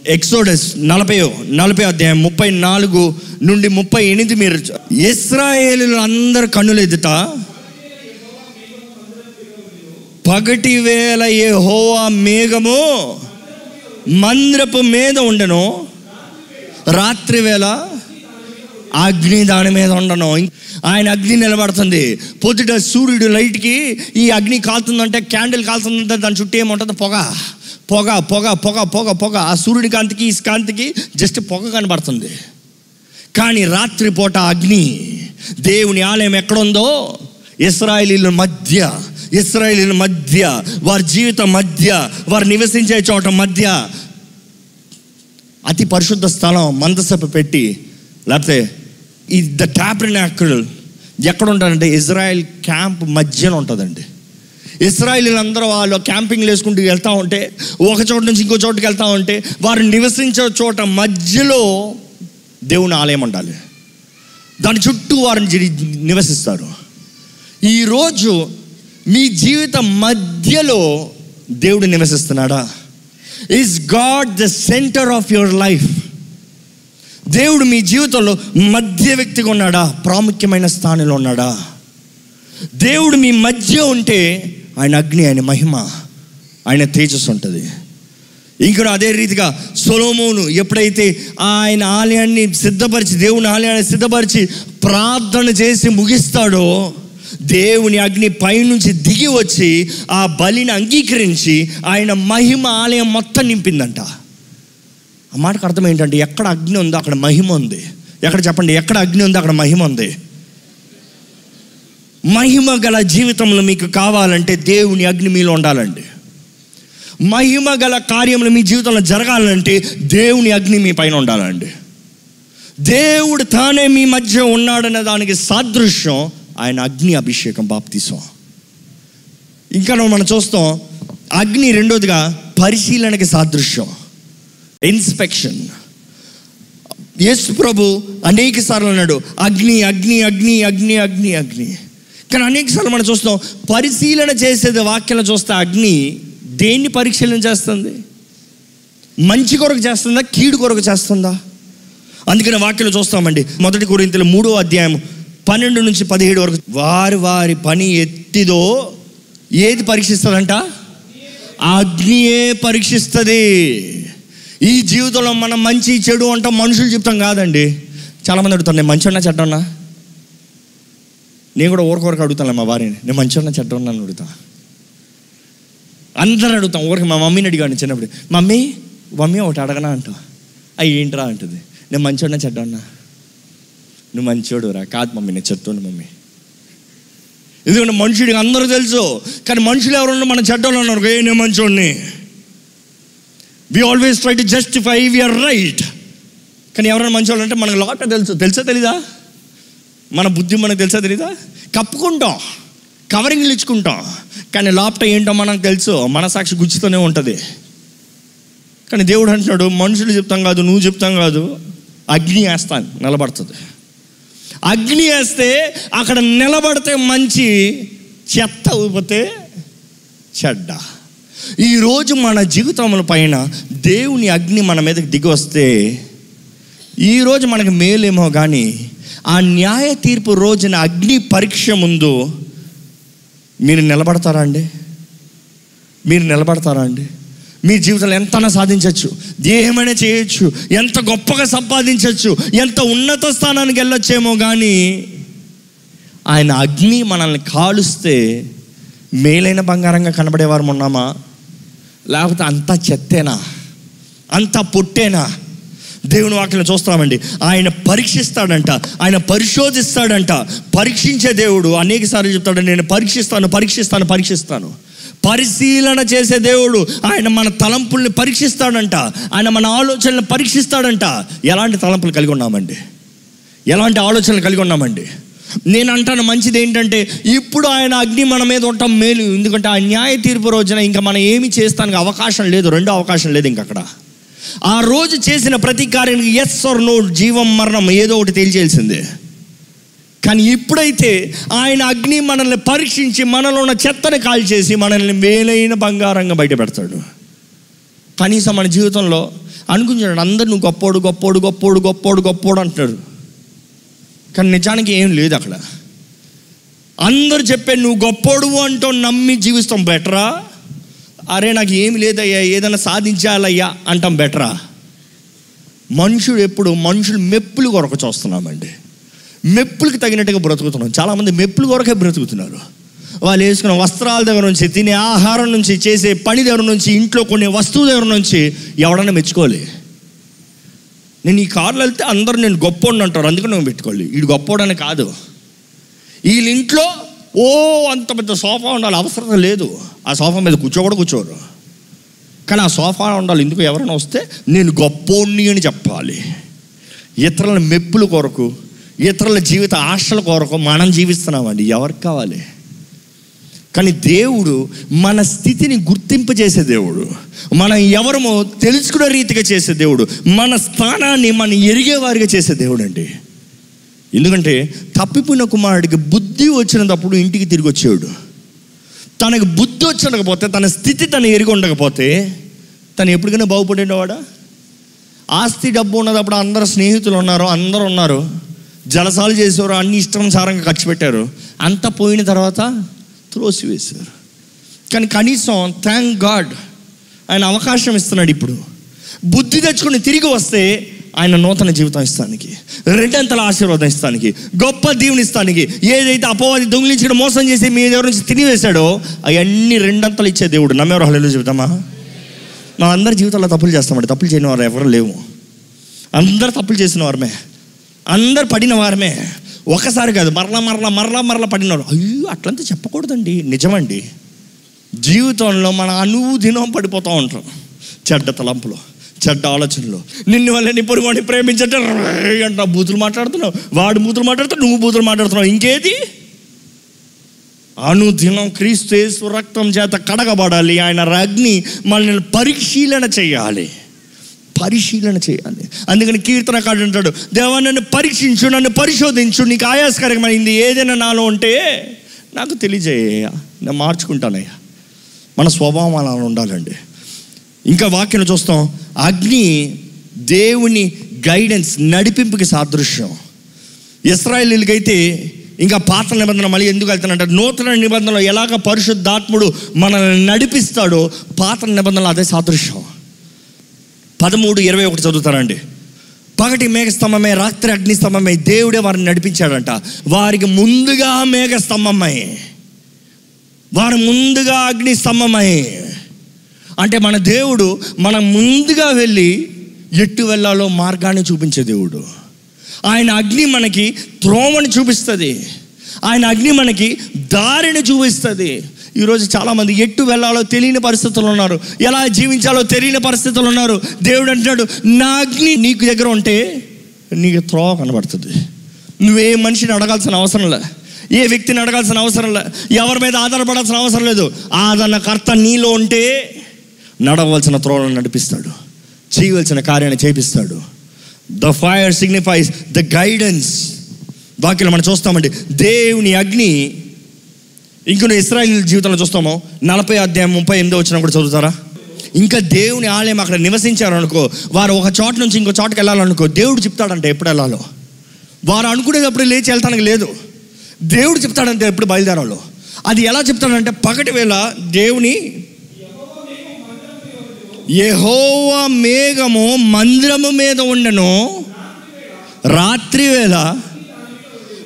ఎక్సోడస్ నలభై నలభై అధ్యాయం ముప్పై నాలుగు నుండి ముప్పై ఎనిమిది మీరు ఇస్రాయేలు అందరు కన్నులు ఎదుట పగటి వేళ ఏ హోవా మేఘము మందిరపు మీద ఉండను. రాత్రి వేళ అగ్ని దాని మీద ఉండను. ఆయన అగ్ని నిలబడుతుంది. పొద్దుట సూర్యుడు లైట్కి ఈ అగ్ని కాలుతుందంటే క్యాండిల్ కాలుతుందంటే దాని చుట్టూ ఏముంటుంది? పొగ. పొగ పొగ పొగ పొగ పొగ. ఆ సూర్యుడి కాంతికి ఈ కాంతికి జస్ట్ పొగ కనబడుతుంది. కానీ రాత్రిపూట అగ్ని దేవుని ఆలయం ఎక్కడుందో? ఇస్రాయలీల మధ్య ఇస్రాయలీల మధ్య వారి జీవితం మధ్య వారు నివసించే చోట మధ్య అతి పరిశుద్ధ స్థలం మందసపు పెట్టి లేకపోతే ఈ ద ట్యాబ్రినాకుల్ ఎక్కడ ఉంటారంటే ఇజ్రాయెల్ క్యాంప్ మధ్యలో ఉంటుందండి. ఇస్రాయలీలు అందరూ వాళ్ళు క్యాంపింగ్ వేసుకుంటూ వెళ్తూ ఉంటే ఒక చోట నుంచి ఇంకో చోటుకి వెళ్తూ ఉంటే వారు నివసించే చోట మధ్యలో దేవుని ఆలయం ఉండాలి. దాని చుట్టూ వారిని జిరి- నివసిస్తారు. ఈరోజు మీ జీవితం మధ్యలో దేవుడు నివసిస్తున్నాడా? Is God the centre of your life దేవుడు మీ జీవితంలో మధ్య వ్యక్తిగా ఉన్నాడా? ప్రాముఖ్యమైన స్థానంలో ఉన్నాడా? దేవుడు మీ మధ్య ఉంటే ఆయన అగ్ని ఆయన మహిమ ఆయన తేజస్సు ఉంటుంది. ఇంకా అదే రీతిగా సొలోమోను ఎప్పుడైతే ఆయన ఆలయాన్ని సిద్ధపరిచి దేవుని ఆలయాన్ని సిద్ధపరిచి ప్రార్థన చేసి ముగిస్తాడో దేవుని అగ్ని పైనుంచి దిగి వచ్చి ఆ బలిని అంగీకరించి ఆయన మహిమ ఆలయం మొత్తం నింపిందంట. ఆ మాటకు అర్థం ఏంటంటే ఎక్కడ అగ్ని ఉందో అక్కడ మహిమ ఉంది. ఎక్కడ చెప్పండి ఎక్కడ అగ్ని ఉందో అక్కడ మహిమ ఉంది. మహిమ గల జీవితంలో మీకు కావాలంటే దేవుని అగ్ని మీలో ఉండాలండి. మహిమ గల కార్యములు మీ జీవితంలో జరగాలంటే దేవుని అగ్ని మీ పైన ఉండాలండి. దేవుడు తానే మీ మధ్య ఉన్నాడనే దానికి సాదృశ్యం ఆయన అగ్ని అభిషేకం బాప్తీసం. ఇంకా మనం చూస్తాం అగ్ని రెండోదిగా పరిశీలనకి సాదృశ్యం. ఇన్స్పెక్షన్ యేసు ప్రభు అనేక సార్లు అన్నాడు అగ్ని అగ్ని అగ్ని అగ్ని అగ్ని అగ్ని. కానీ అనేక సార్లు మనం చూస్తాం పరిశీలన చేసేది వాక్యాలు చూస్తే అగ్ని దేన్ని పరిశీలన చేస్తుంది? మంచి కొరకు చేస్తుందా కీడు కొరకు చేస్తుందా? అందుకని వాక్యాలు చూస్తామండి. మొదటి కొరింతలు మూడో అధ్యాయం పన్నెండు నుంచి పదిహేడు వరకు వారి వారి పని ఎత్తిదో ఏది పరీక్షిస్తుందంట? అగ్నియే పరీక్షిస్తుంది. ఈ జీవితంలో మనం మంచి చెడు అంటాం మనుషులు చెప్తాం కాదండి. చాలామంది అడుగుతాను నేను మంచి ఉన్నా చెడ్డ ఉన్నా నేను కూడా ఊరికొరకు అడుగుతాను మా వారిని. నేను మంచి ఉన్నా చెడ్డ ఉన్నా అని అడుగుతా. అందరూ అడుగుతాం ఊరికి మా మమ్మీని అడిగాను చిన్నప్పుడు. మమ్మీ మమ్మీ ఒకటి అడగనా? అంటా. అవి ఏంట్రా? అంటుంది. నేను మంచోడినా చెడ్డ ఉన్నా నువ్వు మంచోడు రా కాదు మమ్మీ నేను చెప్తుండు మమ్మీ. ఎందుకంటే మనుషుడికి అందరూ తెలుసు. కానీ మనుషులు ఎవరున్నా మన చెడ్డలో ఉన్నారు ఏ నేను మంచోడిని. We always try to justify we're right కానీ ఎవరైనా మంచోళ్ళు అంటే మనకు లోట తెలుసు. తెలుసా తెలీదా? మన బుద్ధి మనకు తెలుసా తెలీదా? కప్పుకుంటాం. కవరింగ్లు ఇచ్చుకుంటాం. కానీ లోపట ఏంటో మనకు తెలుసు. మనసాక్షి గుచ్చుతూనే ఉంటుంది. కానీ దేవుడు అంటున్నాడు మనుషులు చెప్తాం కాదు నువ్వు చెప్తాం కాదు అగ్ని వేస్తాను నిలబడుతుంది. అగ్ని వేస్తే అక్కడ నిలబడితే మంచి చెత్త ఊపితే చెడ్డ. ఈరోజు మన జీవితముల పైన దేవుని అగ్ని మన మీదకి దిగి వస్తే ఈరోజు మనకు మేలేమో కానీ ఆ న్యాయ తీర్పు రోజున అగ్ని పరీక్ష ముందు మీరు నిలబడతారా అండి? మీరు నిలబడతారా అండి? మీ జీవితంలో ఎంతైనా సాధించవచ్చు ఏమైనా చేయొచ్చు. ఎంత గొప్పగా సంపాదించవచ్చు ఎంత ఉన్నత స్థానానికి వెళ్ళొచ్చేమో కానీ ఆయన అగ్ని మనల్ని కాలుస్తే మేలైన బంగారంగా కనబడేవారు ఉన్నామా? లేకపోతే అంతా చెత్తేనా? అంతా పొట్టేనా? దేవుని వాక్యం చూస్తామండి ఆయన పరీక్షిస్తాడంట ఆయన పరిశోధిస్తాడంట. పరీక్షించే దేవుడు అనేక సార్లు చెప్తాడు నేను పరీక్షిస్తాను పరీక్షిస్తాను పరీక్షిస్తాను. పరిశీలన చేసే దేవుడు ఆయన మన తలంపుల్ని పరీక్షిస్తాడంట ఆయన మన ఆలోచనలు పరీక్షిస్తాడంట. ఎలాంటి తలంపులు కలిగి ఉన్నామండి? ఎలాంటి ఆలోచనలు కలిగి ఉన్నామండి? నేను అంటాను మంచిది ఏంటంటే ఇప్పుడు ఆయన అగ్ని మన మీద ఉండటం మేలు. ఎందుకంటే ఆ న్యాయ తీర్పు రోజున ఇంకా మనం ఏమి చేస్తానికి అవకాశం లేదు రెండో అవకాశం లేదు ఇంక అక్కడ. ఆ రోజు చేసిన ప్రతి కార్యానికి ఎస్ ఆర్ నో జీవం మరణం ఏదో ఒకటి తేల్చేయాల్సిందే కానీ ఇప్పుడైతే ఆయన అగ్ని మనల్ని పరీక్షించి మనలో ఉన్న చెత్తని కాల్చేసి మనల్ని మేలైన బంగారంగా బయట పెడతాడు. కనీసం మన జీవితంలో అనుకుంటున్నాడు అందరు నువ్వు గొప్పోడు గొప్పోడు గొప్పోడు గొప్పోడు గొప్పోడు అంటున్నాడు కానీ నిజానికి ఏం లేదు అక్కడ. అందరు చెప్పే నువ్వు గొప్పోడు అంటూ నమ్మి జీవిస్తాం బెటరా? అరే నాకు ఏమి లేదయ్యా ఏదైనా సాధించాలయ్యా అంటాం బెటరా? మనుషుడు ఎప్పుడు మనుషులు మెప్పులు కొరకు చూస్తున్నామండి. మెప్పులకు తగినట్టుగా బ్రతుకుతున్నాం. చాలామంది మెప్పులు కొరకే బ్రతుకుతున్నారు. వాళ్ళు వేసుకున్న వస్త్రాల దగ్గర నుంచి తినే ఆహారం నుంచి చేసే పని దగ్గర నుంచి ఇంట్లో కొన్ని వస్తువు దగ్గర నుంచి ఎవడన్నా మెచ్చుకోలే నేను ఈ కార్లో వెళ్తే అందరూ నేను గొప్పోడిని అంటారు అందుకని నువ్వు పెట్టుకోవాలి. వీడు గొప్పోడని కాదు. వీళ్ళ ఇంట్లో ఓ అంత పెద్ద సోఫా ఉండాలి అవసరం లేదు. ఆ సోఫా మీద కూర్చోకూడదు కూర్చోరు. కానీ ఆ సోఫా ఉండాలి ఎందుకు? ఎవరైనా వస్తే నేను గొప్పోడిని అని చెప్పాలి. ఇతరుల మెప్పుల కొరకు ఇతరుల జీవిత ఆశల కొరకు మనం జీవిస్తున్నామండి. ఎవరికి కావాలి? కానీ దేవుడు మన స్థితిని గుర్తింపజేసే దేవుడు. మనం ఎవరమో తెలుసుకునే రీతిగా చేసే దేవుడు. మన స్థానాన్ని మనం ఎరిగేవారిగా చేసే దేవుడు అండి ఎందుకంటే తప్పిపోయిన కుమారుడికి బుద్ధి వచ్చినప్పుడు ఇంటికి తిరిగి వచ్చేవాడు. తనకు బుద్ధి వచ్చకపోతే తన స్థితి తను ఎరిగి ఉండకపోతే తను ఎప్పటికైనా బాగుపడేవాడా ఆస్తి డబ్బు ఉన్నదప్పుడు అందరు స్నేహితులు ఉన్నారు అందరు ఉన్నారు. జలసాలు చేసేవారు అన్ని ఇష్టానుసారంగా ఖర్చు పెట్టారు. అంతా పోయిన తర్వాత త్రోసివేశారు. కానీ కనీసం థ్యాంక్ గాడ్ ఆయన అవకాశం ఇస్తున్నాడు ఇప్పుడు. బుద్ధి తెచ్చుకొని తిరిగి వస్తే ఆయన నూతన జీవితం ఇస్తానికి రెండంతల ఆశీర్వాదం ఇస్తానికి గొప్ప దీవుని ఇస్తానికి ఏదైతే అపవాది దొంగిలించడం మోసం చేసి మీ దగ్గర నుంచి తినివేశాడో అవన్నీ రెండంతలు ఇచ్చే దేవుడు. నమ్మేవారు? హలో చెబుతామా? మా అందరి జీవితంలో తప్పులు చేస్తామండి. తప్పులు చేయని వారు ఎవరు లేవు. అందరు తప్పులు చేసిన వారమే. అందరు పడిన వారమే. ఒకసారి కాదు మరలా మరలా మరలా మరలా పడినారు అయ్యో అట్లంతా చెప్పకూడదండి. నిజమండి. జీవితంలో మన అనుదినం పడిపోతూ ఉంటాం. చెడ్డ తలంపులో చెడ్డ ఆలోచనలు. నిన్ను వల్ల నీ పొరుగుని ప్రేమించట అంట బూతులు మాట్లాడుతున్నావు. వాడు బూతులు మాట్లాడుతావు నువ్వు బూతులు మాట్లాడుతున్నావు. ఇంకేది? అనుదినం క్రీస్తు యేసు రక్తం చేత కడగబడాలి. ఆయన అగ్ని మనల్ని పరిశీలన చేయాలి. పరిశీలన చేయాలి. అందుకని కీర్తనకాడు అంటాడు దేవా నన్ను పరీక్షించు నన్ను పరిశోధించు నీకు ఆయాసకరమైంది ఏదైనా నాలో ఉంటే నాకు తెలియజేయ నేను మార్చుకుంటానయ్యా. మన స్వభావం అలా ఉండాలండి. ఇంకా వాక్యం చూస్తాం అగ్ని దేవుని గైడెన్స్ నడిపింపుకి సాదృశ్యం. ఇస్రాయలీలకైతే ఇంకా పాత నిబంధన మళ్ళీ ఎందుకు వెళ్తానంటే నూతన నిబంధనలో ఎలాగ పరిశుద్ధాత్ముడు మనల్ని నడిపిస్తాడో పాత నిబంధనలు అదే సాదృశ్యం. పదమూడు ఇరవై ఒకటి చదువుతారండి. పగటి మేఘస్తంభమే రాత్రి అగ్నిస్తంభమే దేవుడే వారిని నడిపించాడంట. వారికి ముందుగా మేఘస్తంభమై. వారు ముందుగా అగ్నిస్తంభమై. అంటే మన దేవుడు మనం ముందుగా వెళ్ళి ఎట్టు వెళ్ళాలో మార్గాన్ని చూపించే దేవుడు. ఆయన అగ్ని మనకి త్రోమని చూపిస్తుంది. ఆయన అగ్ని మనకి దారిని చూపిస్తుంది. ఈరోజు చాలామంది ఎట్టు వెళ్ళాలో తెలియని పరిస్థితులు ఉన్నారు. ఎలా జీవించాలో తెలియని పరిస్థితులు ఉన్నారు. దేవుడు అంటున్నాడు నా అగ్ని నీకు దగ్గర ఉంటే నీకు త్రోవ కనబడుతుంది. నువ్వే మనిషిని అడగాల్సిన అవసరం లే. ఏ వ్యక్తిని అడగాల్సిన అవసరం లే. ఎవరి మీద ఆధారపడాల్సిన అవసరం లేదు. ఆదరణకర్త నీలో ఉంటే నడవలసిన త్రోవలను నడిపిస్తాడు. చేయవలసిన కార్యాన్ని చేపిస్తాడు. The fire signifies the guidance వాక్యం మనం చూస్తామండి దేవుని అగ్ని ఇంకొన్ని ఇస్రాయల్ జీవితంలో చూస్తాము. నలభై అధ్యాయం ముప్పై ఎనిమిదో వచ్చిన కూడా చదువుతారా? ఇంకా దేవుని ఆలయం అక్కడ నివసించారు అనుకో వారు ఒక చోట నుంచి ఇంకో చోటకి వెళ్ళాలనుకో దేవుడు చెప్తాడంటే ఎప్పుడు వెళ్ళాలో? వారు అనుకునేటప్పుడు లేచి వెళ్తానికి లేదు. దేవుడు చెప్తాడంటే ఎప్పుడు బయలుదేరాలో? అది ఎలా చెప్తాడంటే పగటి వేళ దేవుని యెహోవ మేఘము మందిరము మీద ఉండను. రాత్రి వేళ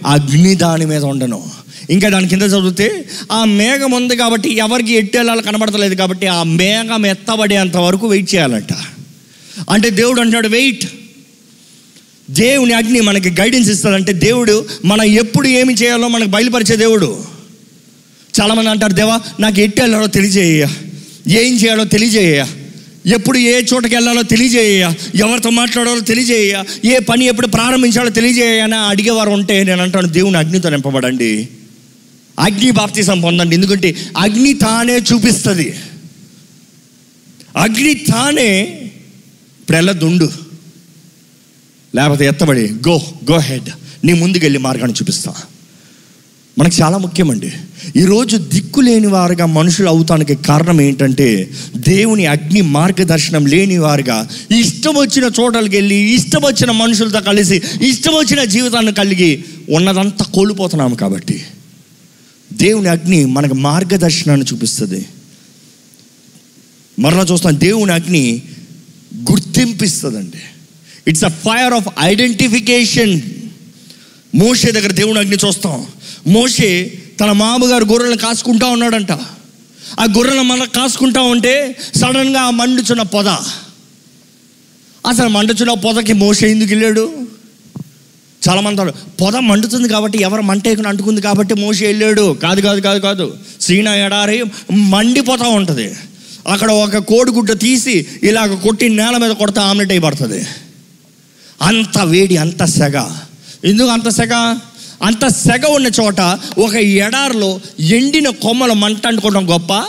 అగ్ని దాని మీద ఉండను. ఇంకా దాని కింద చదివితే ఆ మేఘం ఉంది కాబట్టి ఎవరికి ఎట్టు కనబడతలేదు కాబట్టి ఆ మేఘం ఎత్తబడేంత వరకు వెయిట్ చేయాలంట. అంటే దేవుడు అంటున్నాడు వెయిట్. దేవుని అగ్ని మనకి గైడెన్స్ ఇస్తాడంటే దేవుడు మనం ఎప్పుడు ఏమి చేయాలో మనకు బయలుపరిచే దేవుడు. చాలామంది అంటారు దేవా నాకు ఎట్టి వెళ్ళాలో తెలియజేయ ఏం చేయాలో తెలియజేయ ఎప్పుడు ఏ చోటకి వెళ్ళాలో తెలియజేయ ఎవరితో మాట్లాడాలో తెలియజేయ ఏ పని ఎప్పుడు ప్రారంభించాలో తెలియజేయ అని అడిగేవారు ఉంటే నేను అంటాను దేవుని అగ్నితో నింపబడండి. అగ్ని బాప్తీసం పొందండి. ఎందుకంటే అగ్ని తానే చూపిస్తుంది. అగ్ని తానే ఇప్పుడు దుండు లేకపోతే ఎత్తబడి గో గో హెడ్. నీ ముందుకెళ్ళి మార్గాన్ని చూపిస్తా. మనకు చాలా ముఖ్యమండి. ఈరోజు దిక్కు లేని వారుగా మనుషులు అవుతానికి కారణం ఏంటంటే దేవుని అగ్ని మార్గదర్శనం లేని వారుగా ఇష్టం వచ్చిన చోటలకు వెళ్ళి ఇష్టం వచ్చిన మనుషులతో కలిసి ఇష్టం వచ్చిన జీవితాన్ని కలిగి ఉన్నదంతా కోల్పోతున్నాము కాబట్టి. దేవుని అగ్ని మనకు మార్గదర్శనాన్ని చూపిస్తుంది. మరలా చూస్తాం దేవుని అగ్ని గుర్తింపిస్తుందండి. It's a fire of identification మోషే దగ్గర దేవుని అగ్ని చూస్తాం. మోషే తన మామగారు గొర్రెలను కాసుకుంటా ఉన్నాడంట. ఆ గొర్రెలను మన కాసుకుంటా ఉంటే సడన్గా ఆ మండుచున్న పొద. అసలు మండుచున్న పొదకి మోసే ఎందుకు వెళ్ళాడు? చాలా మంది పొద మండుతుంది కాబట్టి ఎవరు మంట అంటుకుంది కాబట్టి మోసి వెళ్ళాడు. కాదు కాదు కాదు కాదు. సీనా ఎడారి మండిపోతూ ఉంటుంది. అక్కడ ఒక కోడిగుడ్డ తీసి ఇలాగ కొట్టి నేల మీద కొడితే ఆమ్లెట్ అయిపడుతుంది అంత వేడి అంత సెగ. ఎందుకు అంత సెగ? అంత సెగ ఉన్న చోట ఒక ఎడారిలో ఎండిన కొమ్మలు మంట అంటుకోవడం గొప్ప.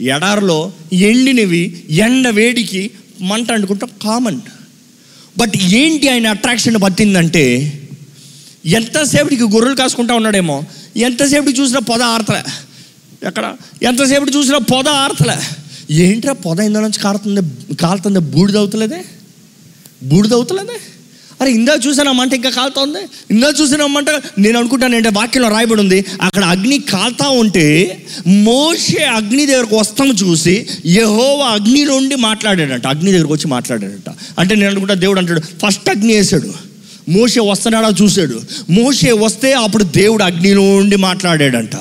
ఎడారిలో ఎండినవి ఎండ వేడికి మంట అంటుకుంటాం కామన్. బట్ ఏంటి ఆయన అట్రాక్షన్ పట్టిందంటే ఎంతసేపటికి గొర్రెలు కాసుకుంటా ఉన్నాడేమో ఎంతసేపటికి చూసినా పొద ఆరతలే. ఎక్కడ? ఎంతసేపటి చూసినా పొద ఆరతలే. ఏంట్రా పొద ఇందులో నుంచి కారుతుంది కాలుతుంది బూడిదవుతలేదే బూడిదవుతలేదే అరే ఇందా చూసాను మంట ఇంకా కాలుతోంది ఇందా చూసిన మంట నేను అనుకుంటాను అంటే వాక్యంలో రాయబడి ఉంది. అక్కడ అగ్ని కాలుతా ఉంటే మోసే అగ్ని దగ్గరకు వస్తాము చూసి యహోవా అగ్ని నుండి మాట్లాడాడంట. అగ్ని దగ్గరకు వచ్చి మాట్లాడాడంట. అంటే నేను అనుకుంటా దేవుడు అంటాడు ఫస్ట్ అగ్ని వేసాడు మోసే వస్తున్నాడా చూశాడు. మోసే వస్తే అప్పుడు దేవుడు అగ్ని నుండి మాట్లాడాడంట.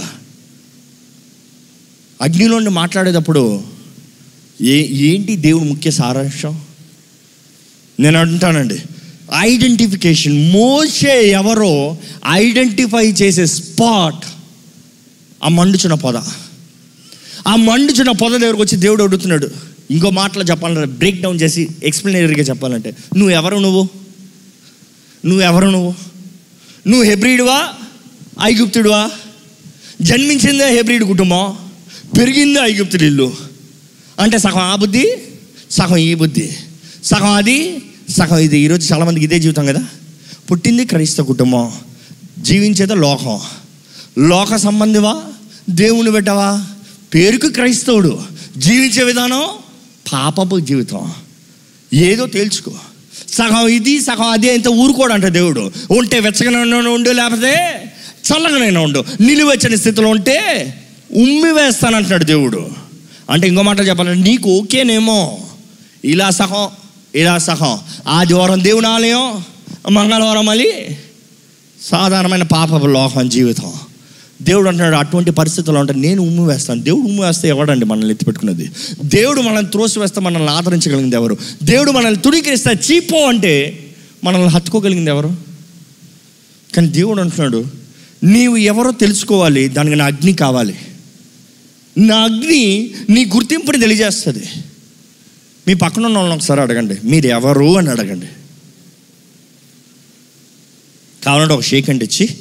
అగ్ని నుండి మాట్లాడేటప్పుడు ఏ ఏంటి దేవుడు ముఖ్య సారాంశం? నేను అంటానండి ఐడెంటిఫికేషన్. మోసే ఎవరో ఐడెంటిఫై చేసే స్పాట్ ఆ మండుచున్న పొద. ఆ మండుచున్న పొద దగ్గరకు వచ్చి దేవుడు అడుగుతున్నాడు. ఇంకో మాటలో చెప్పాలంటే బ్రేక్ డౌన్ చేసి ఎక్స్ప్లెయినరీగా చెప్పాలంటే నువ్వు ఎవరు నువ్వు? నువ్వు ఎవరు నువ్వు? నువ్వు హెబ్రిడువా ఐగుప్తుడువా? జన్మించిందే హెబ్రిడ్ కుటుంబం? పెరిగిందే ఐగుప్తుడు ఇల్లు. అంటే సగం ఆ బుద్ధి సగం ఈ బుద్ధి. సగం అది సగం ఇది ఈరోజు చాలామందికి ఇదే జీవితం కదా? పుట్టింది క్రైస్తవ కుటుంబం. జీవించేదో లోకం. లోక సంబంధివా? దేవుని పెట్టవా పేరుకు క్రైస్తవుడు. జీవించే విధానం పాపపు జీవితం. ఏదో తేల్చుకో. సగం ఇది సగం అదే ఇంత ఊరుకోడంట దేవుడు. ఉంటే వెచ్చగనైనా ఉండు లేకపోతే చల్లగానైనా ఉండు. నిలువెచ్చని స్థితిలో ఉంటే ఉమ్మి వేస్తానంటున్నాడు దేవుడు. అంటే ఇంకో మాట చెప్పాలంటే నీకు ఓకేనేమో. ఇలా సగం ఇలా సహం ఆదివారం దేవుని ఆలయం మంగళవారం మళ్ళీ సాధారణమైన పాప లోకం జీవితం. దేవుడు అంటున్నాడు అటువంటి పరిస్థితుల్లో ఉంటే నేను ఉమ్ము వేస్తాను. దేవుడు ఉమ్ము వేస్తే ఎవడండి మనల్ని ఎత్తిపెట్టుకున్నది? దేవుడు మనల్ని త్రోసి వేస్తే మనల్ని ఆదరించగలిగింది ఎవరు? దేవుడు మనల్ని తుడికిస్తే చీపో అంటే మనల్ని హత్తుకోగలిగింది ఎవరు? కానీ దేవుడు అంటున్నాడు నీవు ఎవరో తెలుసుకోవాలి దానికి నా అగ్ని కావాలి. నా అగ్ని నీ గుర్తింపుని తెలియజేస్తుంది. మీ పక్కన ఉన్న వాళ్ళని ఒకసారి అడగండి. మీరు ఎవరు అని అడగండి. కావాలంటే ఒక షేక్ అండ్ ఇచ్చి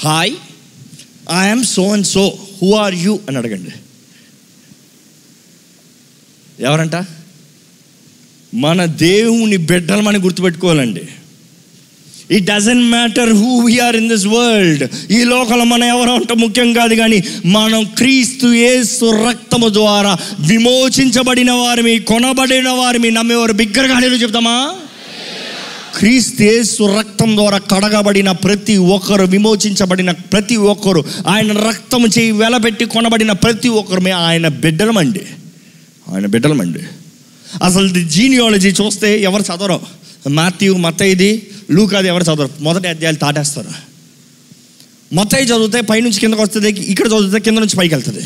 hi I'm so and so who are you అని అడగండి. ఎవరంట? మన దేవుని బిడ్డలు మనం గుర్తుపెట్టుకోవాలండి. It doesn't matter who we're in this world ఈ లోకంలో మనం ఎవరో అంటే ముఖ్యం కాదు కానీ మనం క్రీస్తు యేసు రక్తము ద్వారా విమోచించబడిన వారిమి కొనబడిన వారిమి నమ్మేవారు బిగ్గరగా నేను చెప్తామా? క్రీస్తు యేసు రక్తం ద్వారా కడగబడిన ప్రతి ఒక్కరు విమోచించబడిన ప్రతి ఒక్కరు ఆయన రక్తము చేయి వెలబెట్టి కొనబడిన ప్రతి ఒక్కరు ఆయన బిడ్డలమండి. ఆయన బిడ్డలమండి. అసలు జీనియాలజీ చూస్తే ఎవరు చదవరు? మాథ్యూ మత్తయిది లూకాది ఎవరు చదవరు మొదటి అధ్యాయాలు తాటేస్తారు. మొత్తయి చదివితే పైనుంచి కిందకు వస్తుంది ఇక్కడ చదివితే కింద నుంచి పైకి వెళ్తుంది.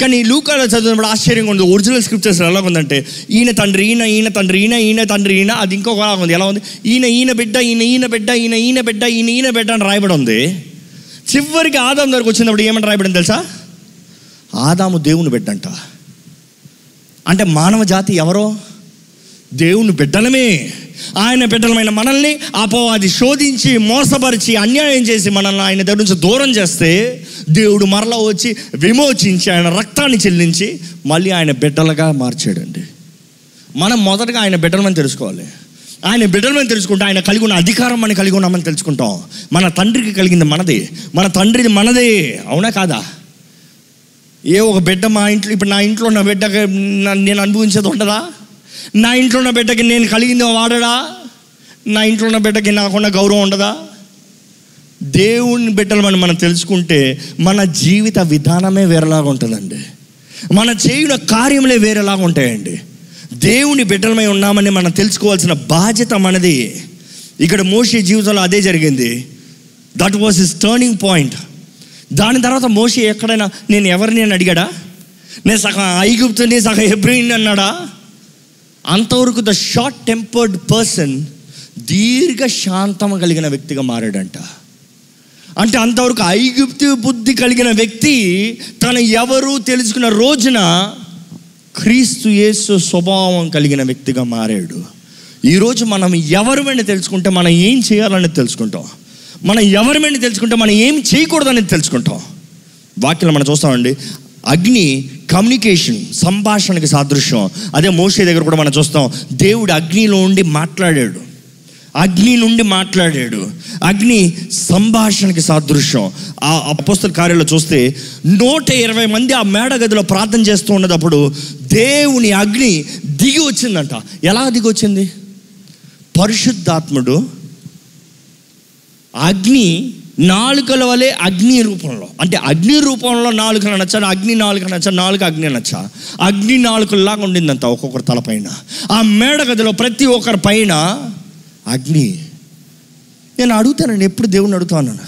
కానీ లూకాలో చదివినప్పుడు ఆశ్చర్యంగా ఉంది. ఒరిజినల్ స్క్రిప్చర్స్ ఎలా ఉందంటే ఈయన తండ్రి ఈయన ఈయన తండ్రి ఈయన ఈయన తండ్రి ఈయన అది ఇంకొకలా ఉంది. ఎలా ఉంది? ఈయన ఈయన బిడ్డ ఈయన ఈయన బిడ్డ ఈయన ఈయన బిడ్డ ఈయన ఈయన బిడ్డ అని రాయబడి ఉంది. చివరికి ఆదాం దగ్గరకు వచ్చినప్పుడు ఏమని రాయబడింది తెలుసా? ఆదాము దేవుని బిడ్డంట. అంటే మానవ జాతి ఎవరో? దేవుని బిడ్డలమే. ఆయన బిడ్డలమైన మనల్ని అపవాది శోధించి మోసపరిచి అన్యాయం చేసి మనల్ని ఆయన దగ్గర నుంచి దూరం చేస్తే దేవుడు మరలా వచ్చి విమోచించి ఆయన రక్తాన్ని చెల్లించి మళ్ళీ ఆయన బిడ్డలుగా మార్చాడండి. మనం మొదటగా ఆయన బిడ్డలమని తెలుసుకోవాలి. ఆయన బిడ్డలమని తెలుసుకుంటే ఆయన కలిగి ఉన్న అధికారం మనం కలిగి ఉన్నామని తెలుసుకుంటాం. మన తండ్రికి కలిగింది మనదే. మన తండ్రిది మనదే. అవునా కాదా? ఏ ఒక బిడ్డ మా ఇంట్లో ఇప్పుడు నా ఇంట్లో ఉన్న బిడ్డ నేను అనుభవించేది ఉండదా? నా ఇంట్లో ఉన్న బిడ్డకి నేను కలిగింది వాడడా? నా ఇంట్లో ఉన్న బిడ్డకి నాకున్న గౌరవం ఉండదా? దేవుని బిడ్డలు మనం తెలుసుకుంటే మన జీవిత విధానమే వేరేలాగా ఉంటుందండి. మన చేయున కార్యములే వేరేలాగా ఉంటాయండి. దేవుని బిడ్డలమై ఉన్నామని మనం తెలుసుకోవాల్సిన బాధ్యత మనది. ఇక్కడ మోషే జీవితంలో అదే జరిగింది. That was is turning point దాని తర్వాత మోషే ఎక్కడైనా నేను ఎవరిని అని అడిగాడా? నేను సగం ఐగుప్తుని సగం ఎబ్రిని అన్నాడా? అంతవరకు ద షార్ట్ టెంపర్డ్ పర్సన్ దీర్ఘ శాంతం కలిగిన వ్యక్తిగా మారాడంట. అంటే అంతవరకు ఐగుప్తి బుద్ధి కలిగిన వ్యక్తి తను ఎవరు తెలుసుకున్న రోజున క్రీస్తు యేసు స్వభావం కలిగిన వ్యక్తిగా మారాడు. ఈరోజు మనం ఎవరిమైనా తెలుసుకుంటే? మనం ఏం చేయాలని తెలుసుకుంటాం. మనం ఎవరిమైనా తెలుసుకుంటే? మనం ఏం చేయకూడదనేది తెలుసుకుంటాం. వాక్యం మనం చూస్తామండి. అగ్ని కమ్యూనికేషన్ సంభాషణకి సాదృశ్యం. అదే మోసే దగ్గర కూడా మనం చూస్తాం దేవుడు అగ్నిలో ఉండి మాట్లాడాడు. అగ్ని నుండి మాట్లాడాడు. అగ్ని సంభాషణకి సాదృశ్యం. ఆ అపస్తుల కార్యంలో చూస్తే నూట ఇరవై మంది ఆ మేడ గదిలో ప్రార్థన చేస్తూ ఉన్నప్పుడు దేవుని అగ్ని దిగి వచ్చిందంట. ఎలా దిగి వచ్చింది? పరిశుద్ధాత్ముడు అగ్ని నాలుకల వలె అగ్ని రూపంలో. అంటే అగ్ని రూపంలో నాలుక నచ్చా అగ్ని నాలుక నచ్చా నాలుక అగ్ని నచ్చా అగ్ని నాలుకల్లాగా ఉండిందంత ఒక్కొక్కరి తలపైన. ఆ మేడ గదిలో ప్రతి ఒక్కరి పైన అగ్ని. నేను అడుగుతానండి ఎప్పుడు దేవుని అడుగుతాను?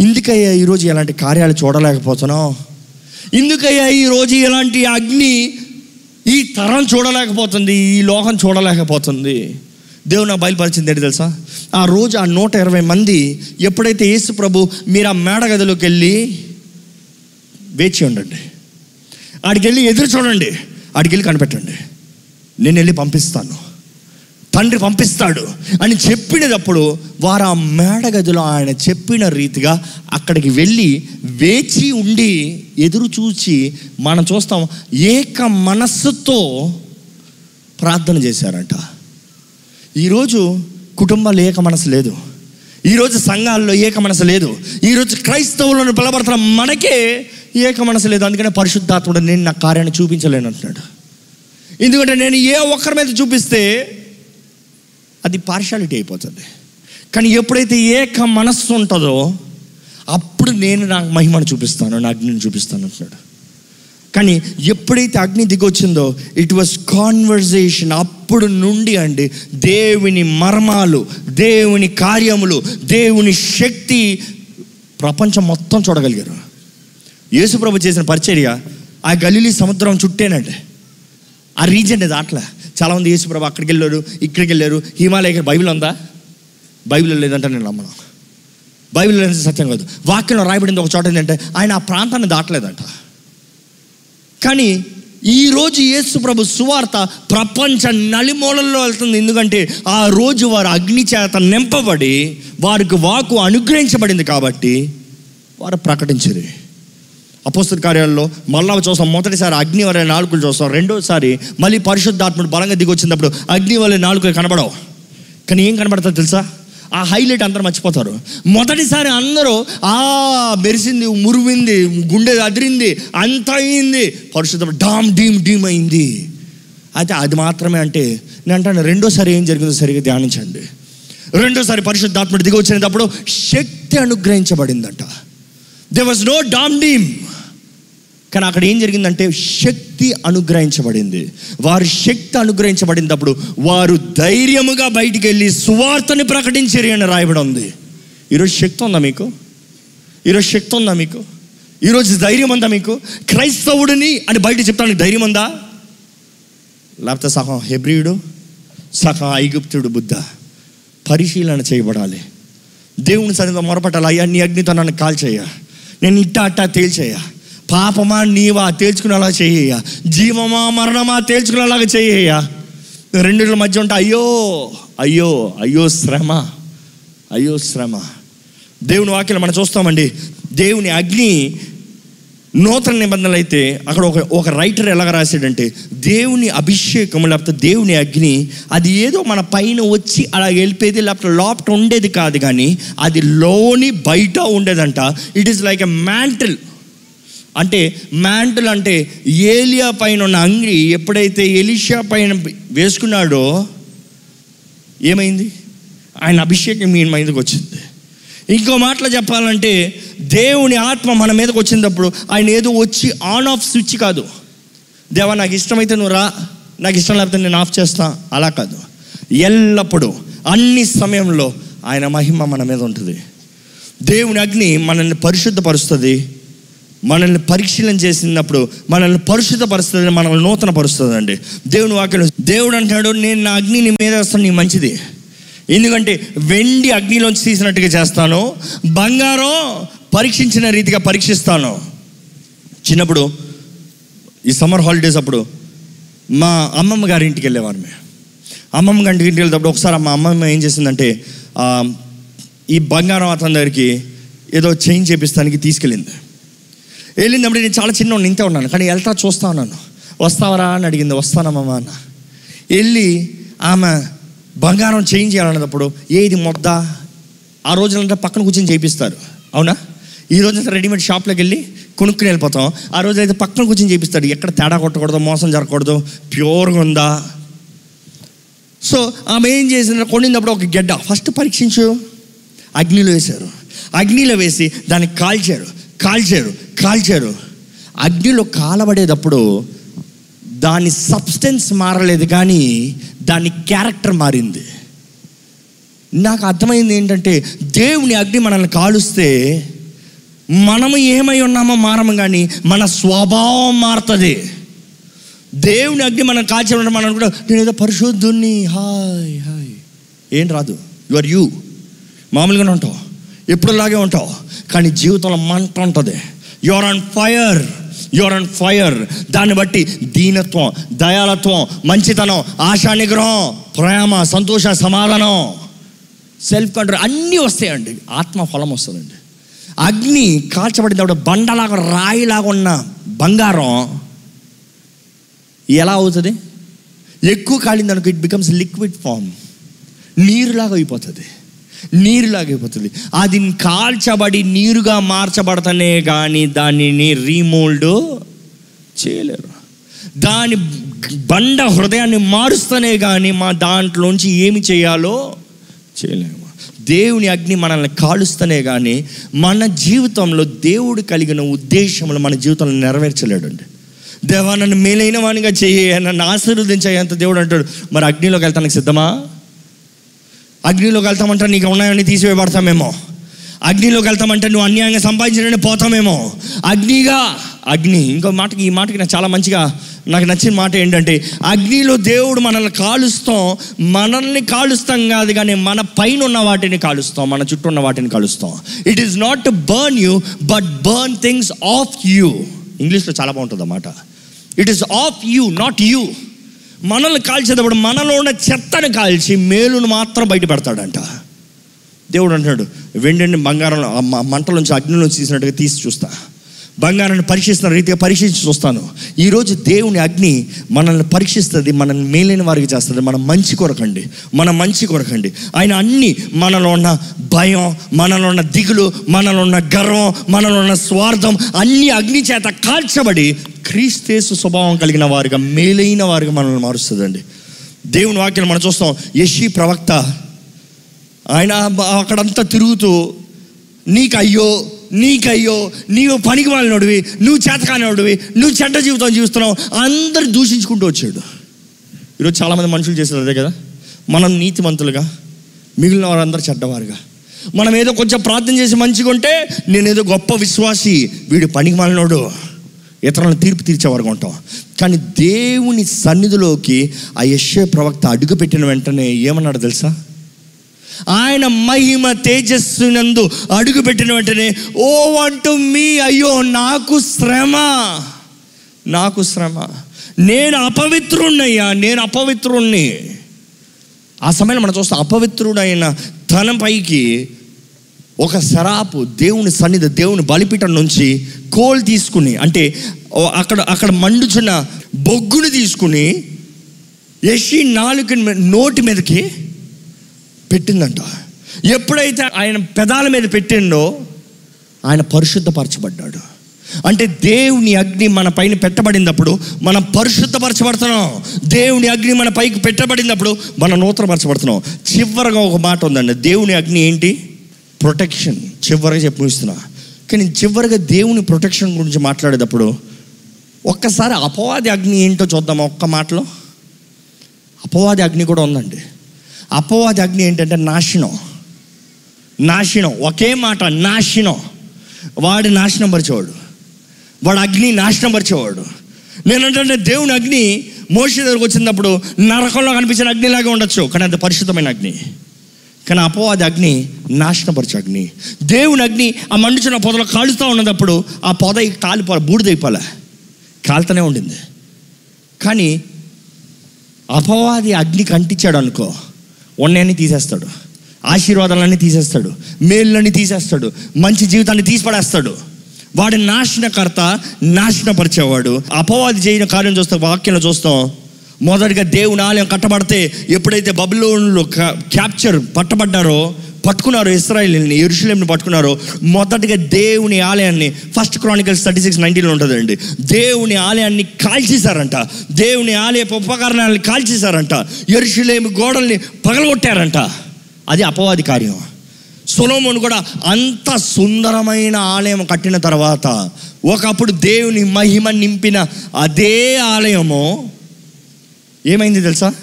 ఎందుకయ్యా ఈరోజు ఎలాంటి కార్యాలు చూడలేకపోతున్నావు? ఎందుకయ్యా ఈరోజు ఇలాంటి అగ్ని ఈ తరం చూడలేకపోతుంది ఈ లోకం చూడలేకపోతుంది? దేవుడు నాకు బయలుపరిచింది ఏంటి తెలుసా? ఆ రోజు ఆ నూట ఇరవై మంది ఎప్పుడైతే యేసు ప్రభు మీరు ఆ మేడగదిలోకి వెళ్ళి వేచి ఉండండి ఆడికి వెళ్ళి ఎదురు చూడండి ఆడికి వెళ్ళి కనిపెట్టండి. నేను వెళ్ళి పంపిస్తాను తండ్రి పంపిస్తాడు అని చెప్పినప్పుడు వారు ఆ మేడగదిలో ఆయన చెప్పిన రీతిగా అక్కడికి వెళ్ళి వేచి ఉండి ఎదురు చూచి మనం చూస్తాం ఏక మనస్సుతో ప్రార్థన చేశారంట. ఈరోజు కుటుంబాలు ఏక మనసు లేదు. ఈరోజు సంఘాల్లో ఏక మనసు లేదు. ఈరోజు క్రైస్తవులను పిలబడుతున్న మనకే ఏక మనసు లేదు. అందుకనే పరిశుద్ధాత్ముడు నేను నా కార్యాన్ని చూపించలేను అంటున్నాడు. ఎందుకంటే నేను ఏ ఒక్కరి మీద చూపిస్తే అది పార్షాలిటీ అయిపోతుంది. కానీ ఎప్పుడైతే ఏక మనస్సు ఉంటుందో అప్పుడు నేను నా మహిమను చూపిస్తాను నా అగ్నిని చూపిస్తాను అంటున్నాడు. కానీ ఎప్పుడైతే అగ్ని దిగొచ్చిందో ఇట్ వాస్ కాన్వర్జేషన్ అప్పుడు నుండి అండి దేవుని మర్మాలు దేవుని కార్యములు దేవుని శక్తి ప్రపంచం మొత్తం చూడగలిగారు. యేసుప్రభు చేసిన పరిచర్య ఆ గలీలీ సముద్రం చుట్టేనండి. ఆ రీజన్ దాట్లా చాలామంది యేసుప్రభు అక్కడికి వెళ్ళారు ఇక్కడికి వెళ్ళారు. హిమాలయ బైబిల్ ఉందా? బైబిల్ లేదంటే నేను నమ్మను. బైబిల్ లేని సత్యం కాదు. వాక్యంలో రాయబడింది ఒక చోట ఏంటంటే ఆయన ఆ ప్రాంతాన్ని దాటలేదంట. కానీ ఈరోజు యేసు ప్రభు సువార్త ప్రపంచ నలిమూలల్లో వెళ్తుంది. ఎందుకంటే ఆ రోజు వారు అగ్ని చేత నింపబడి వారికి వాకు అనుగ్రహించబడింది కాబట్టి వారు ప్రకటించరు. అపోస్తుల కార్యాలలో మళ్ళా చూస్తాం. మొదటిసారి అగ్ని వలె నాలుగులు చూస్తాం. రెండోసారి మళ్ళీ పరిశుద్ధాత్ముడు బలంగా దిగి వచ్చినప్పుడు అగ్ని వలె నాలుకలు కనబడవు. కానీ ఏం కనబడతా తెలుసా? ఆ హైలైట్ అందరూ మర్చిపోతారు. మొదటిసారి అందరూ ఆ మెరిసింది మురివింది గుండె అదిరింది అంత అయింది. పరిశుద్ధం డామ్ డీమ్ డీమ్ అయింది. అయితే అది మాత్రమే అంటే నేను అంటాను రెండోసారి ఏం జరిగిందో సరిగ్గా ధ్యానించండి. రెండోసారి పరిశుద్ధాత్ముడు దిగి వచ్చినప్పుడు శక్తి అనుగ్రహించబడిందంట. There was no dam deem. కానీ అక్కడ ఏం జరిగిందంటే శక్తి అనుగ్రహించబడింది. వారి శక్తి అనుగ్రహించబడినప్పుడు వారు ధైర్యముగా బయటికి వెళ్ళి సువార్తని ప్రకటించారు అని రాయబడి ఉంది. ఈరోజు శక్తి ఉందా మీకు? ఈరోజు శక్తి ఉందా మీకు? ఈరోజు ధైర్యం ఉందా మీకు? క్రైస్తవుడిని అని బయట చెప్తానికి ధైర్యం ఉందా? లేకపోతే సగం హెబ్రియుడు సగం ఐగుప్తుడు బుద్ధ పరిశీలన చేయబడాలి. దేవుని సరిగ్గా మొరపట్టాలి. అయ్యా నీ అగ్నితో నన్ను కాల్చేయ నేను ఇట్టా అట్టా తేల్చేయ పాపమా నీవా తేల్చుకునేలా చేయ్యా జీవమా మరణమా తేల్చుకునేలాగా చేయ్యా రెండిట్ల మధ్య ఉంటే అయ్యో అయ్యో అయ్యో శ్రమ అయ్యో శ్రమ. దేవుని వాక్యం మనం చూస్తామండి దేవుని అగ్ని నూతన నిబంధనలు అయితే అక్కడ ఒక ఒక రైటర్ ఎలాగ రాశాడంటే దేవుని అభిషేకం లేకపోతే దేవుని అగ్ని అది ఏదో మన పైన వచ్చి అలా వెళ్ళిపోయేది లేకపోతే లోపట ఉండేది కాదు కానీ అది లోని బయట ఉండేదంట. It is like a mantle అంటే మ్యాంటల్ అంటే ఏలియా పైన ఉన్న అంగి ఎప్పుడైతే ఎలిషా పైన వేసుకున్నాడో ఏమైంది? ఆయన అభిషేకం మీ మీదకి వచ్చింది. ఇంకో మాటలో చెప్పాలంటే దేవుని ఆత్మ మన మీదకి వచ్చినప్పుడు ఆయన ఏదో వచ్చి ఆన్ ఆఫ్ స్విచ్ కాదు. దేవా నాకు ఇష్టమైతే నువ్వు రా నాకు ఇష్టం లేకపోతే నేను ఆఫ్ చేస్తా అలా కాదు. ఎల్లప్పుడూ అన్ని సమయంలో ఆయన మహిమ మన మీద ఉంటుంది. దేవుని అగ్ని మనల్ని పరిశుద్ధపరుస్తుంది. మనల్ని పరిశీలన చేసినప్పుడు మనల్ని పరిశుద్ధపరుస్తుంది మనల్ని నూతన పరుస్తుంది అండి దేవుని వాక్యం దేవుడు అంటున్నాడు నేను నా అగ్ని నీ మీద వేస్తాను నీ మంచిది. ఎందుకంటే వెండి అగ్నిలోంచి తీసినట్టుగా చేస్తాను బంగారం పరీక్షించిన రీతిగా పరీక్షిస్తాను. చిన్నప్పుడు ఈ సమ్మర్ హాలిడేస్ అప్పుడు మా అమ్మమ్మ గారి ఇంటికి వెళ్ళేవారు మేము అమ్మమ్మ గారి ఇంటికి వెళ్ళేటప్పుడు ఒకసారి మా అమ్మమ్మ ఏం చేసిందంటే ఈ బంగారం అతని దగ్గరికి ఏదో చేంజ్ చేపిస్తానికి తీసుకెళ్ళింది. వెళ్ళినప్పుడు నేను చాలా చిన్న ఇంతే ఉన్నాను. కానీ వెళ్తా చూస్తా ఉన్నాను. వస్తావరా అని అడిగింది. వస్తానమ్మా అన్న. వెళ్ళి ఆమె బంగారం చేంజ్ చేయాలన్నప్పుడు ఏది మొద్ద? ఆ రోజులంటే పక్కన కూర్చొని చేపిస్తారు అవునా? ఈ రోజు రెడీమేడ్ షాప్లోకి వెళ్ళి కొనుక్కుని వెళ్ళిపోతాం. ఆ రోజు అయితే పక్కన కూర్చొని చేపిస్తాడు ఎక్కడ తేడా కొట్టకూడదు మోసం జరగకూడదు ప్యూర్గా ఉందా? సో ఆమె ఏం చేసింది కొనినప్పుడు ఒక గెడ్డ. ఫస్ట్ పరీక్షించు. అగ్నిలో వేశారు. అగ్నిలో వేసి దాన్ని కాల్చారు. కాల్చారు కాల్చారు. అగ్నిలో కాలబడేటప్పుడు దాని సబ్స్టెన్స్ మారలేదు కానీ దాని క్యారెక్టర్ మారింది. నాకు అర్థమైంది ఏంటంటే దేవుని అగ్ని మనల్ని కాలుస్తే మనము ఏమై ఉన్నామో మారము కానీ మన స్వభావం మారుతుంది. దేవుని అగ్ని మనం కాల్చేమంటే మనం కూడా నేను ఏదో పరిశుద్ధుని హాయ్ హాయ్. ఏం రాదు. యు ఆర్ యూ మామూలుగానే ఉంటావు ఎప్పుడులాగే ఉంటావు. కానీ జీవితంలో మంట ఉంటుంది. You're on fire you're on fire దాన్ని బట్టి దీనత్వం దయాలత్వం మంచితనం ఆశా నిగ్రహం ప్రేమ సంతోష సమాధానం సెల్ఫ్ కంట్రోల్ అన్నీ వస్తాయండి. ఆత్మ ఫలం వస్తుందండి. అగ్ని కాల్చబడినప్పుడు బండలాగా రాయిలాగా ఉన్న బంగారం ఎలా అవుతుంది? ఎక్కువ కాలింది అనుకో ఇట్ బికమ్స్ లిక్విడ్ ఫామ్ నీరులాగా అయిపోతుంది. నీరులాగైపోతుంది అది కాల్చబడి నీరుగా మార్చబడతనే కానీ దానిని రీమోల్డ్ చేయలేరు. దాని బండ హృదయాన్ని మారుస్తూనే కానీ మా దాంట్లోంచి ఏమి చేయాలో చేయలేము. దేవుని అగ్ని మనల్ని కాలుస్తూనే కానీ మన జీవితంలో దేవుడు కలిగిన ఉద్దేశంలో మన జీవితంలో నెరవేర్చలేడండి. దేవా నన్ను మేలైన వానిగా చెయ్యి నన్ను ఆశీర్వదించేంత దేవుడు అంటాడు. మరి అగ్నిలోకి వెళ్తానికి సిద్ధమా? అగ్నిలోకి వెళ్తామంటే నీకు ఉన్నాయని తీసివేయబడతామేమో. అగ్నిలోకి వెళ్తామంటే నువ్వు అన్యాయంగా సంపాదించడానికి పోతామేమో. అగ్నిగా అగ్ని ఇంకో మాటకి ఈ మాటకి నాకు చాలా మంచిగా నాకు నచ్చిన మాట ఏంటంటే అగ్నిలో దేవుడు మనల్ని కాలుస్తాం మనల్ని కాలుస్తాం కాదు కానీ మన పైన ఉన్న వాటిని కాలుస్తాం మన చుట్టూ ఉన్న వాటిని కాలుస్తాం. It is not to burn you but burn things of you ఇంగ్లీష్లో చాలా బాగుంటుంది అన్నమాట it is of you not you మనల్ని కాల్చేటప్పుడు మనలో ఉన్న చెత్తను కాల్చి మేలును మాత్రం బయట పెడతాడంట దేవుడు అంటున్నాడు వెండిని బంగారం ఆ నుంచి మంటలోంచి అగ్నిలోంచి తీసినట్టుగా తీసి చూస్తా. బంగారాన్ని పరీక్షిస్తున్న రీతిగా పరీక్షించి చూస్తాను. ఈరోజు దేవుని అగ్ని మనల్ని పరీక్షిస్తుంది మనల్ని మేలైన వారికి చేస్తుంది. మన మంచి కొరకండి. మన మంచి కొరకండి. ఆయన అన్ని మనలో ఉన్న భయం మనలో ఉన్న దిగులు మనలో ఉన్న గర్వం మనలో ఉన్న స్వార్థం అన్ని అగ్ని చేత కాల్చబడి క్రీస్తేసు స్వభావం కలిగిన వారిగా మేలైన వారిగా మనల్ని మారుస్తుందండి. దేవుని వాక్యం మనం చూస్తాం. యశి ప్రవక్త ఆయన అక్కడంతా తిరుగుతూ నీకు అయ్యో నీకయ్యో నీవు పనికి వాళ్ళనోడివి నువ్వు చేతకానివాడివి నువ్వు చెడ్డ జీవితం జీవిస్తున్నావు. అందరు దూషించుకుంటూ వచ్చాడు. ఈరోజు చాలామంది మనుషులు చేసేది అదే కదా? మనం నీతిమంతులుగా మిగిలిన వారందరూ చెడ్డవారుగా. మనం ఏదో కొంచెం ప్రార్థన చేసి మంచిగా ఉంటే నేనేదో గొప్ప విశ్వాసి వీడు పనికి మాలినోడు ఇతరులను తీర్పు తీర్చేవారుగా ఉంటాం. కానీ దేవుని సన్నిధిలోకి ఆ యశ్వ ప్రవక్త అడుగుపెట్టిన వెంటనే ఏమన్నాడు తెలుసా? ఆయన మహిమ తేజస్సునందు అడుగుపెట్టిన వెంటనే ఓ అంటూ మీ అయ్యో నాకు శ్రమ నాకు శ్రమ. నేను అపవిత్రుణ్ణయ్యా నేను అపవిత్రుణ్ణి. ఆ సమయంలో మనం చూస్తాం అపవిత్రుడైన తన పైకి ఒక శరాపు దేవుని సన్నిధి దేవుని బలిపీఠం నుంచి కోల్ తీసుకుని అంటే అక్కడ అక్కడ మండుచున్న బొగ్గుని తీసుకుని యషి నాలుగు నోటి మీదకి పెట్టిందంట. ఎప్పుడైతే ఆయన పెదాల మీద పెట్టిండో ఆయన పరిశుద్ధపరచబడ్డాడు. అంటే దేవుని అగ్ని మన పైన పెట్టబడినప్పుడు మనం పరిశుద్ధపరచబడుతున్నాం. దేవుని అగ్ని మన పైకి పెట్టబడినప్పుడు మనం నూతనపరచబడుతున్నాం. చివరగా ఒక మాట ఉందండి. దేవుని అగ్ని ఏంటి? ప్రొటెక్షన్ చివరిగా చెప్పి ముగిస్తున్నా కానీ చివరిగా దేవుని ప్రొటెక్షన్ గురించి మాట్లాడేటప్పుడు ఒక్కసారి అపవాది అగ్ని ఏంటో చూద్దాం ఒక్క మాటలో. అపవాది అగ్ని కూడా ఉందండి. అపవాది అగ్ని ఏంటంటే నాశనం. నాశనం. ఒకే మాట నాశనం. వాడి నాశనం పరిచేవాడు వాడు అగ్ని నాశనం పరిచేవాడు నేనంటే దేవుని అగ్ని మోషి దగ్గరకు వచ్చినప్పుడు నరకంలో కనిపించిన అగ్నిలాగా ఉండొచ్చు కానీ అది పరిశుద్ధమైన అగ్ని. కానీ అపవాది అగ్ని నాశనపరిచే అగ్ని. దేవుని అగ్ని ఆ మండుచున్న పొదలో కాలుస్తూ ఉన్నప్పుడు ఆ పొద కాలిపో బూడిదైపోలే కాలుతూనే ఉండింది. కానీ అపవాది అగ్నికి అంటించాడు అనుకో ఉన్నాయని తీసేస్తాడు. ఆశీర్వాదాలన్నీ తీసేస్తాడు. మేళ్ళని తీసేస్తాడు. మంచి జీవితాన్ని తీసిపడేస్తాడు. వాడి నాశనకర్త నాశనపరిచేవాడు. అపవాది చేయని కార్యం చూస్తే వాక్యంలో చూస్తాం మొదటిగా దేవుని ఆలయం కట్టబడితే ఎప్పుడైతే బబులోన్లో క్యాప్చర్ పట్టబడ్డారో పట్టుకున్నారో ఇస్రాయల్ని ఎరుషులేంని పట్టుకున్నారో మొదటిగా దేవుని ఆలయాన్ని ఫస్ట్ క్రానికల్స్ థర్టీ సిక్స్ నైన్టీన్లో ఉంటుందండి. దేవుని ఆలయాన్ని కాల్చేశారంట. దేవుని ఆలయ ఉపకరణాలను కాల్చేశారంట. ఎరుషులేమి గోడల్ని పగలగొట్టారంట. అది అపవాది కార్యం. సులోమును కూడా అంత సుందరమైన ఆలయం కట్టిన తర్వాత ఒకప్పుడు దేవుని మహిమ నింపిన అదే ఆలయము ఏమైంది తెలుసా?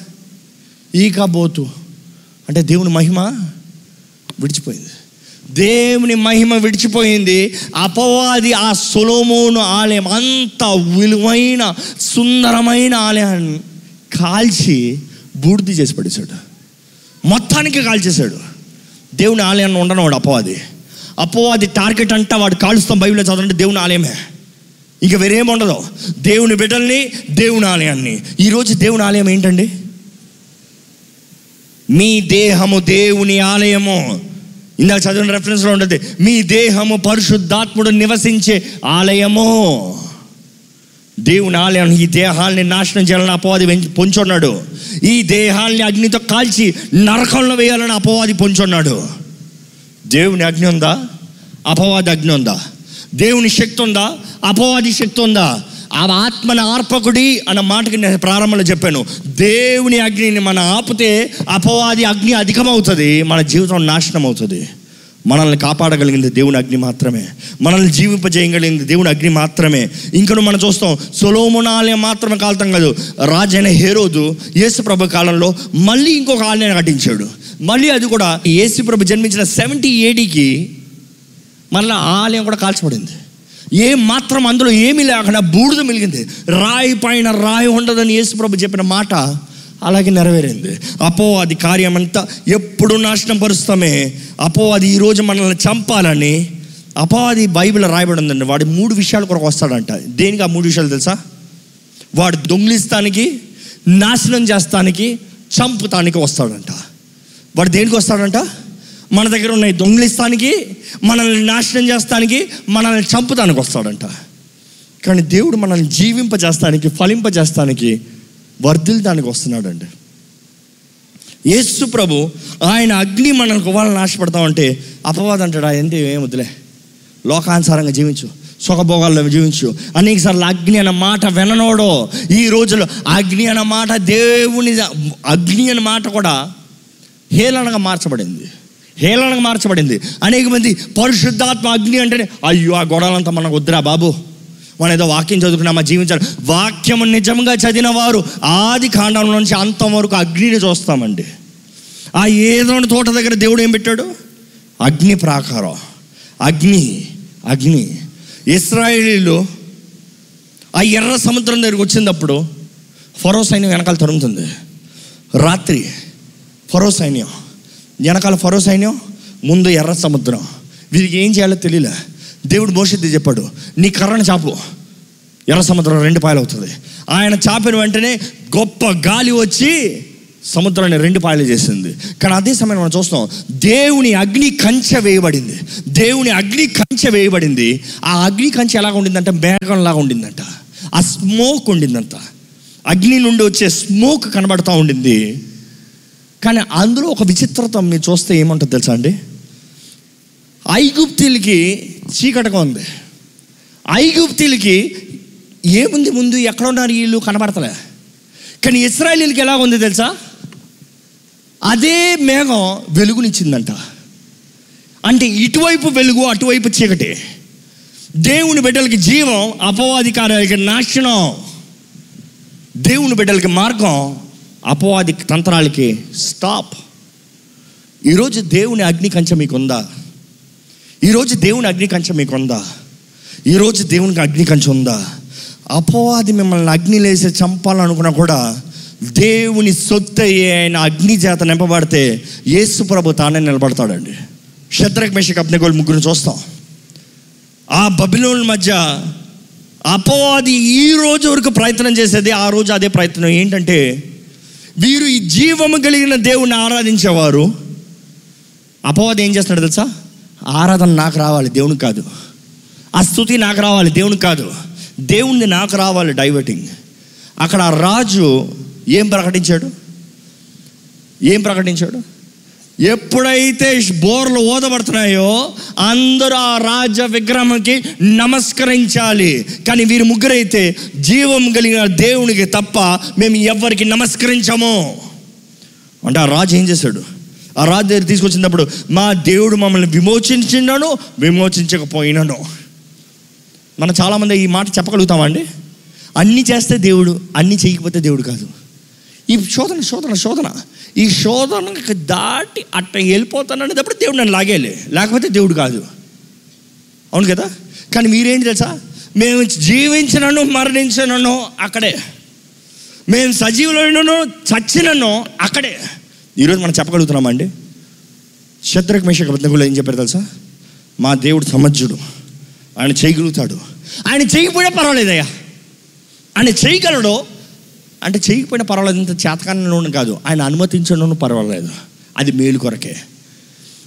ఈకబోతు అంటే దేవుని మహిమ విడిచిపోయింది. దేవుని మహిమ విడిచిపోయింది. అపవాది ఆ సొలోమోను ఆలయం అంత విలువైన సుందరమైన ఆలయాన్ని కాల్చి బూడిది చేసి పడేశాడు. మొత్తానికి కాల్చేశాడు. దేవుని ఆలయాన్ని ఉండనవాడు అపవాది. అపవాది టార్గెట్ అంటా వాడు కాలుస్తాం బైబిల్లో చదవండి దేవుని ఆలయమే. ఇక వేరేముండదు దేవుని బిడ్డల్ని దేవుని ఆలయాన్ని. ఈరోజు దేవుని ఆలయం ఏంటండి? మీ దేహము దేవుని ఆలయము. ఇందాక చదివిన రెఫరెన్స్లో ఉంటుంది మీ దేహము పరిశుద్ధాత్ముడు నివసించే ఆలయము. దేవుని ఆలయం ఈ దేహాల్ని నాశనం చేయాలని అపవాది పొంచున్నాడు. ఈ దేహాల్ని అగ్నితో కాల్చి నరకంలో వేయాలని అపవాది పొంచున్నాడు. దేవుని అగ్ని ఉందా? అపవాది అగ్ని ఉందా? దేవుని శక్తి ఉందా? అపవాది శక్తి ఉందా? ఆ ఆత్మన ఆర్పకుడి అన్న మాటకి నేను ప్రారంభంలో చెప్పాను. దేవుని అగ్నిని మనం ఆపితే అపవాది అగ్ని అధికమవుతుంది మన జీవితం నాశనం అవుతుంది మనల్ని కాపాడగలిగింది దేవుని అగ్ని మాత్రమే. మనల్ని జీవింపజేయగలిగింది దేవుని అగ్ని మాత్రమే. ఇంకను మనం చూస్తాం సొలోమున ఆలయం మాత్రమే కాలుతాం కాదు. రాజైన హేరోదు యేసుప్రభు కాలంలో మళ్ళీ ఇంకొక ఆలయాన్ని కట్టించాడు. మళ్ళీ అది కూడా యేసుప్రభు జన్మించిన సెవెంటీ ఏడీకి మళ్ళీ ఆలయం కూడా కాల్చబడింది. ఏ మాత్రం అందులో ఏమీ లేకుండా బూడిద మిలిగింది. రాయి పైన రాయి ఉండదని యేసుప్రభు చెప్పిన మాట అలాగే నెరవేరింది. అపో అది కార్యమంతా ఎప్పుడు నాశనం పరుస్తామే. అపో అది ఈరోజు మనల్ని చంపాలని అపవాది బైబిల్ రాయబడి ఉందండి. వాడి మూడు విషయాల కొరకు వస్తాడంట. దేనికి ఆ మూడు విషయాలు తెలుసా? వాడు దొంగిలిస్తానికి నాశనం చేస్తానికి చంపుతానికి వస్తాడంట. వాడు దేనికి వస్తాడంట? మన దగ్గర ఉన్నాయి దొంగిలిస్తానికి మనల్ని నాశనం చేస్తానికి మనల్ని చంపుతానికి వస్తాడంట. కానీ దేవుడు మనల్ని జీవింపజేస్తానికి ఫలింపజేస్తానికి వర్ధిల్దానికి వస్తున్నాడండి యేసు ప్రభు ఆయన అగ్ని మనకు వాళ్ళని ఆశపడతామంటే అపవాదం అంటాడు? ఏంటి ఏం వద్దులే. లోకానుసారంగా జీవించు. సుఖభోగాల్లో జీవించు. అనేక సార్లు అగ్ని అన్న మాట విననోడో ఈ రోజుల్లో అగ్ని అన్న మాట దేవుని అగ్ని అన్న మాట కూడా హేళనగా మార్చబడింది. హేళనగా మార్చబడింది. అనేక మంది పరిశుద్ధాత్మ అగ్ని అంటేనే అయ్యో ఆ గొడవలంతా మనకు వద్దురా బాబు. మనం ఏదో వాక్యం చదువుకున్నామా జీవించాలి వాక్యం నిజంగా చదివిన వారు ఆది కాండం నుంచి అంతం వరకు అగ్నిని చూస్తామండి. ఆ ఏదో తోట దగ్గర దేవుడు ఏం పెట్టాడు? అగ్ని ప్రాకారం. అగ్ని అగ్ని. ఇస్రాయేలీలు ఆ ఎర్ర సముద్రం దగ్గరికి వచ్చినప్పుడు ఫరో సైన్యం వెనకాల తరుముతుంది. రాత్రి ఫరో సైన్యం వెనకాల ఫరో సైన్యం ముందు ఎర్ర సముద్రం. వీరికి ఏం చేయాలో తెలియలే. దేవుడు మోషిద్ది చెప్పాడు నీ కర్రను చాపు. ఎర్ర సముద్రం రెండు పాయలు అవుతుంది ఆయన చాపిన వెంటనే గొప్ప గాలి వచ్చి సముద్రాన్ని రెండు పాయలు చేసింది. కానీ అదే సమయం మనం చూస్తాం దేవుని అగ్ని కంచె వేయబడింది. దేవుని అగ్ని కంచె వేయబడింది. ఆ అగ్ని కంచె ఎలాగ ఉండిందంటే? మేఘంలాగా ఉండిందంట. ఆ స్మోక్ ఉండిందంట. అగ్ని నుండి వచ్చే స్మోక్ కనబడతా ఉండింది. కానీ అందులో ఒక విచిత్రత మీరు చూస్తే ఏముంటుంది తెలుసా అండి? ఐగుప్తీలకి చీకటగా ఉంది. ఐగుప్తీలకి ఏముంది ముందు? ఎక్కడ ఉన్నారు వీళ్ళు? కనబడతలే. కానీ ఇస్రాయలీలకి ఎలా ఉంది తెలుసా? అదే మేఘం వెలుగునిచ్చిందంట. అంటే ఇటువైపు వెలుగు అటువైపు చీకటి. దేవుని బిడ్డలకి జీవం అపవాధికారాలకి నాశనం. దేవుని బిడ్డలకి మార్గం అపవాది తంత్రాలకి స్టాప్. ఈరోజు దేవుని అగ్ని కంచె మీకుందా? ఈరోజు దేవుని అగ్ని కంచె మీకుందా? ఈరోజు దేవునికి అగ్ని కంచె ఉందా? అపవాది మిమ్మల్ని అగ్ని లేసి చంపాలనుకున్నా కూడా దేవుని సొత్తు ఆయన అగ్ని చేత నింపబడితే యేసు ప్రభు తానే నిలబడతాడండి. శత్రక్ మేషక్ అబ్నగోల్ ముగ్గురు చూస్తాం. ఆ బబిలోన్ మధ్య అపవాది ఈ రోజు వరకు ప్రయత్నం చేసేది ఆ రోజు అదే ప్రయత్నం. ఏంటంటే వీరు ఈ జీవము కలిగిన దేవుణ్ణి ఆరాధించేవారు. అపవాదం ఏం చేస్తున్నాడు తెలుసా? ఆరాధన నాకు రావాలి దేవునికి కాదు. ఆ స్థుతి నాకు రావాలి దేవునికి కాదు. దేవుణ్ణి నాకు రావాలి డైవర్టింగ్. అక్కడ రాజు ఏం ప్రకటించాడు? ఏం ప్రకటించాడు? ఎప్పుడైతే బోర్లు ఓదబడుతున్నాయో అందరూ ఆ రాజ విగ్రహంకి నమస్కరించాలి. కానీ వీరు ముగ్గురైతే జీవం కలిగిన దేవునికి తప్ప మేము ఎవ్వరికి నమస్కరించము. అంటే ఆ రాజు ఏం చేశాడు? ఆ రాజు దగ్గర తీసుకొచ్చినప్పుడు మా దేవుడు మమ్మల్ని విమోచించినను విమోచించకపోయినను. మనం చాలామంది ఈ మాట చెప్పగలుగుతామండి అన్నీ చేస్తే దేవుడు అన్నీ చేయకపోతే దేవుడు కాదు. ఈ శోధన శోధన శోధన. ఈ శోధనకి దాటి అట్ట వెళ్ళిపోతాననేటప్పుడు దేవుడు నన్ను లాగేలే. లేకపోతే దేవుడు కాదు. అవును కదా? కానీ మీరేంటి తెలుసా? మేము జీవించినను మరణించినను అక్కడే. మేము సజీవులను చచ్చినను అక్కడే. ఈరోజు మనం చెప్పగలుగుతున్నామండి శత్రుక్ మేషక బద్దకులు ఏం చెప్పారు తెలుసా? మా దేవుడు సమర్థుడు. ఆయన చేయగలుగుతాడు. ఆయన చేయకపోయినా పర్వాలేదయ్యా. ఆయన చేయగలడు. అంటే చేయకపోయినా పర్వాలేదు ఇంత చేతకాన్ని కాదు. ఆయన అనుమతించడం పర్వాలేదు. అది మేలు కొరకే.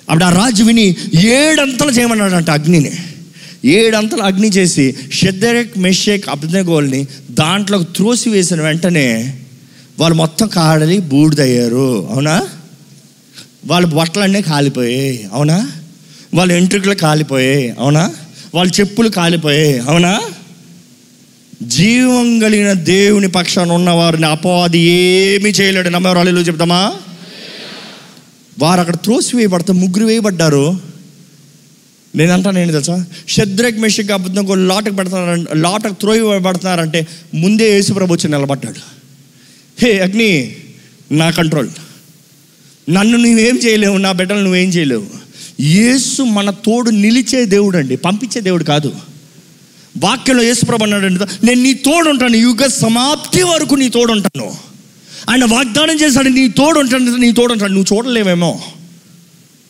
అప్పుడు ఆ రాజు విని ఏడంతలు చేయమన్నాడంట అగ్నిని. ఏడంతలు అగ్ని చేసి షెద్దరేక్ మెషేక్ అబ్దగోల్ని దాంట్లోకి త్రోసి వేసిన వెంటనే వాళ్ళు మొత్తం కాడలి బూడిదయ్యారు. అవునా? వాళ్ళ బట్టలన్నీ కాలిపోయాయి. అవునా? వాళ్ళ ఎంట్రుకలు కాలిపోయాయి. అవునా? వాళ్ళ చెప్పులు కాలిపోయాయి. అవునా? జీవం కలిగిన దేవుని పక్షాన ఉన్న వారిని అపవాది ఏమి చేయలేడు. నమ్మేవాళ్ళు చెప్తామా? వారు అక్కడ త్రోసి వేయబడతా ముగ్గురు వేయబడ్డారు. నేనంటాను ఏంటి తెలుసా? శద్రక్ మెషిక్ అబద్ధం కూడా లాటకు పెడతారంటే లాటకు త్రోయబడుతున్నారంటే ముందే యేసుప్రభు వచ్చి నిలబడ్డాడు. హే అగ్ని నా కంట్రోల్. నన్ను నువ్వేం చేయలేవు నా బిడ్డలు నువ్వేం చేయలేవు. యేసు మన తోడు నిలిచే దేవుడు అండి పంపించే దేవుడు కాదు. వాక్యంలో యేసుప్రభు అన్నాడు నేను నీ తోడుంటాను. యుగ సమాప్తి వరకు నీ తోడుంటాను. ఆయన వాగ్దానం చేశాడు నీ తోడుంటాను నీ తోడుంటాను. నువ్వు చూడలేవేమో.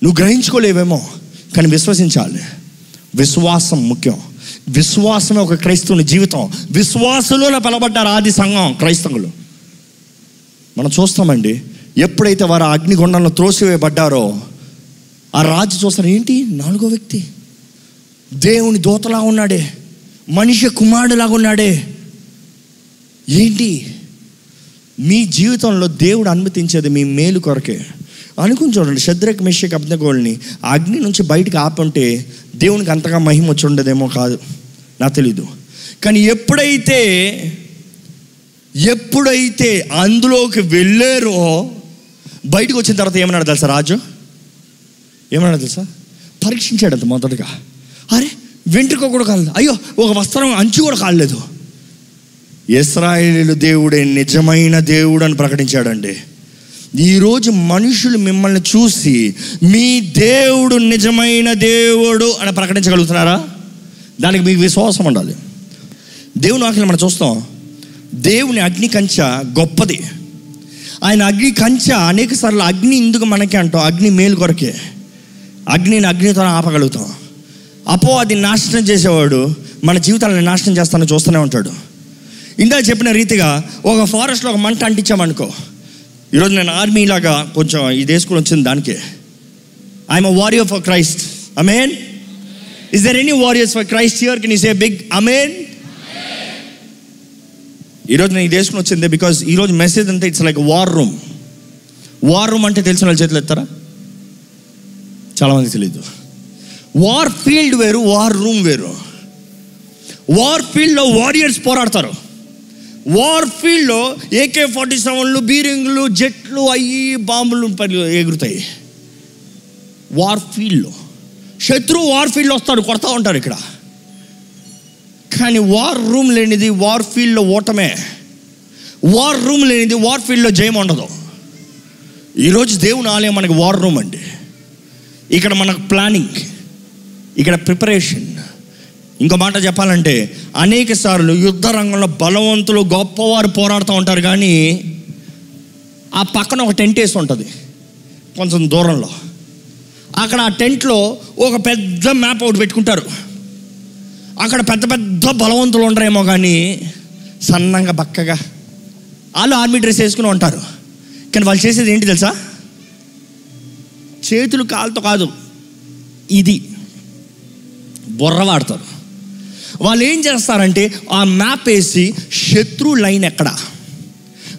నువ్వు గ్రహించుకోలేవేమో. కానీ విశ్వసించాలి. విశ్వాసం ముఖ్యం. విశ్వాసమే ఒక క్రైస్తవుని జీవితం. విశ్వాసంలో పిలబడ్డారు ఆది సంఘం క్రైస్తవులు. మనం చూస్తామండి ఎప్పుడైతే వారు ఆ అగ్నిగుండంలో త్రోసివేయబడ్డారో ఆ రాజు చూస్తారు ఏంటి? నాలుగో వ్యక్తి. దేవుని దూతలా ఉన్నాడే. మనిషి కుమారుడులాగా ఉన్నాడే. ఏంటి? మీ జీవితంలో దేవుడు అనుమతించేది మీ మేలు కొరకే. అనుకుని చూడండి శద్రక్ మిషక్ అబ్దగోల్ని అగ్ని నుంచి బయటకు ఆపంటే దేవునికి అంతగా మహిమ వచ్చి ఉండదేమో కాదు. నాకు తెలీదు. కానీ ఎప్పుడైతే ఎప్పుడైతే అందులోకి వెళ్ళారో బయటకు వచ్చిన తర్వాత ఏమన్నాడు తెలుసా రాజు? ఏమన్నాడు తెలుసా? పరీక్షించాడంత మొదటగా. వెంట్రుక కూడా కాలేదు. అయ్యో ఒక వస్త్రం అంచు కూడా కాలేదు. ఇస్రాయేలు దేవుడే నిజమైన దేవుడు అని ప్రకటించాడండి. ఈరోజు మనుషులు మిమ్మల్ని చూసి మీ దేవుడు నిజమైన దేవుడు అని ప్రకటించగలుగుతున్నారా? దానికి మీకు విశ్వాసం ఉండాలి. దేవుని వాక్యం మనం చూస్తాం. దేవుని అగ్ని కంచ గొప్పది. ఆయన అగ్ని కంచ అనేక సార్లు అగ్ని ఎందుకు మనకే అంటాం. అగ్ని మేలు కొరకే. అగ్నిని అగ్నితో ఆపగలుగుతాం. అపో అది నాశనం చేసేవాడు మన జీవితాలను నాశనం చేస్తానని చూస్తూనే ఉంటాడు. ఇందా చెప్పిన రీతిగా ఒక ఫారెస్ట్లో ఒక మంట అంటించామనుకో. ఈరోజు నేను ఆర్మీలాగా కొంచెం ఈ దేశకులు వచ్చింది దానికే. I'm a warrior for Christ amen is there any warriors for Christ here can is a big amen ఈరోజు నేను ఈ దేశం వచ్చింది బికాజ్ ఈరోజు మెసేజ్ అంతా it's like war room war room అంటే తెలిసిన వాళ్ళు చేతులు ఎత్తారా? చాలామంది తెలియదు. వార్ ఫీల్డ్ వేరు వార్ రూమ్ వేరు. వార్ ఫీల్డ్లో వారియర్స్ పోరాడతారు. వార్ ఫీల్డ్లో ఏకే ఫార్టీ సెవెన్లు బీరింగ్లు జెట్లు అయ్యి బాంబులు ఎగురుతాయి. వార్ ఫీల్డ్లో శత్రువు వార్ ఫీల్డ్లో వస్తాడు కొడతా ఉంటారు ఇక్కడ. కానీ వార్ రూమ్ లేనిది వార్ ఫీల్డ్లో ఓటమే. వార్ రూమ్ లేనిది వార్ ఫీల్డ్లో జయం ఉండదు. ఈరోజు దేవుని ఆలయం మనకి వార్ రూమ్ అండి. ఇక్కడ మనకు ప్లానింగ్ ఇక్కడ ప్రిపరేషన్ ఇంకో మాట చెప్పాలంటే అనేక సార్లు యుద్ధ రంగంలో బలవంతులు గొప్పవారు పోరాడుతూ ఉంటారు కానీ ఆ పక్కన ఒక టెంట్ వేసి ఉంటుంది కొంచెం దూరంలో. అక్కడ ఆ టెంట్లో ఒక పెద్ద మ్యాప్ ఒకటి పెట్టుకుంటారు. అక్కడ పెద్ద పెద్ద బలవంతులు ఉండరేమో కానీ సన్నంగా బక్కగా వాళ్ళు ఆర్మీ డ్రెస్ వేసుకుని ఉంటారు. కానీ వాళ్ళు చేసేది ఏంటి తెలుసా? చేతులు కాలుతో కాదు ఇది. బుర్ర వాడతారు. వాళ్ళు ఏం చేస్తారంటే ఆ మ్యాప్ వేసి శత్రు లైన్ ఎక్కడ?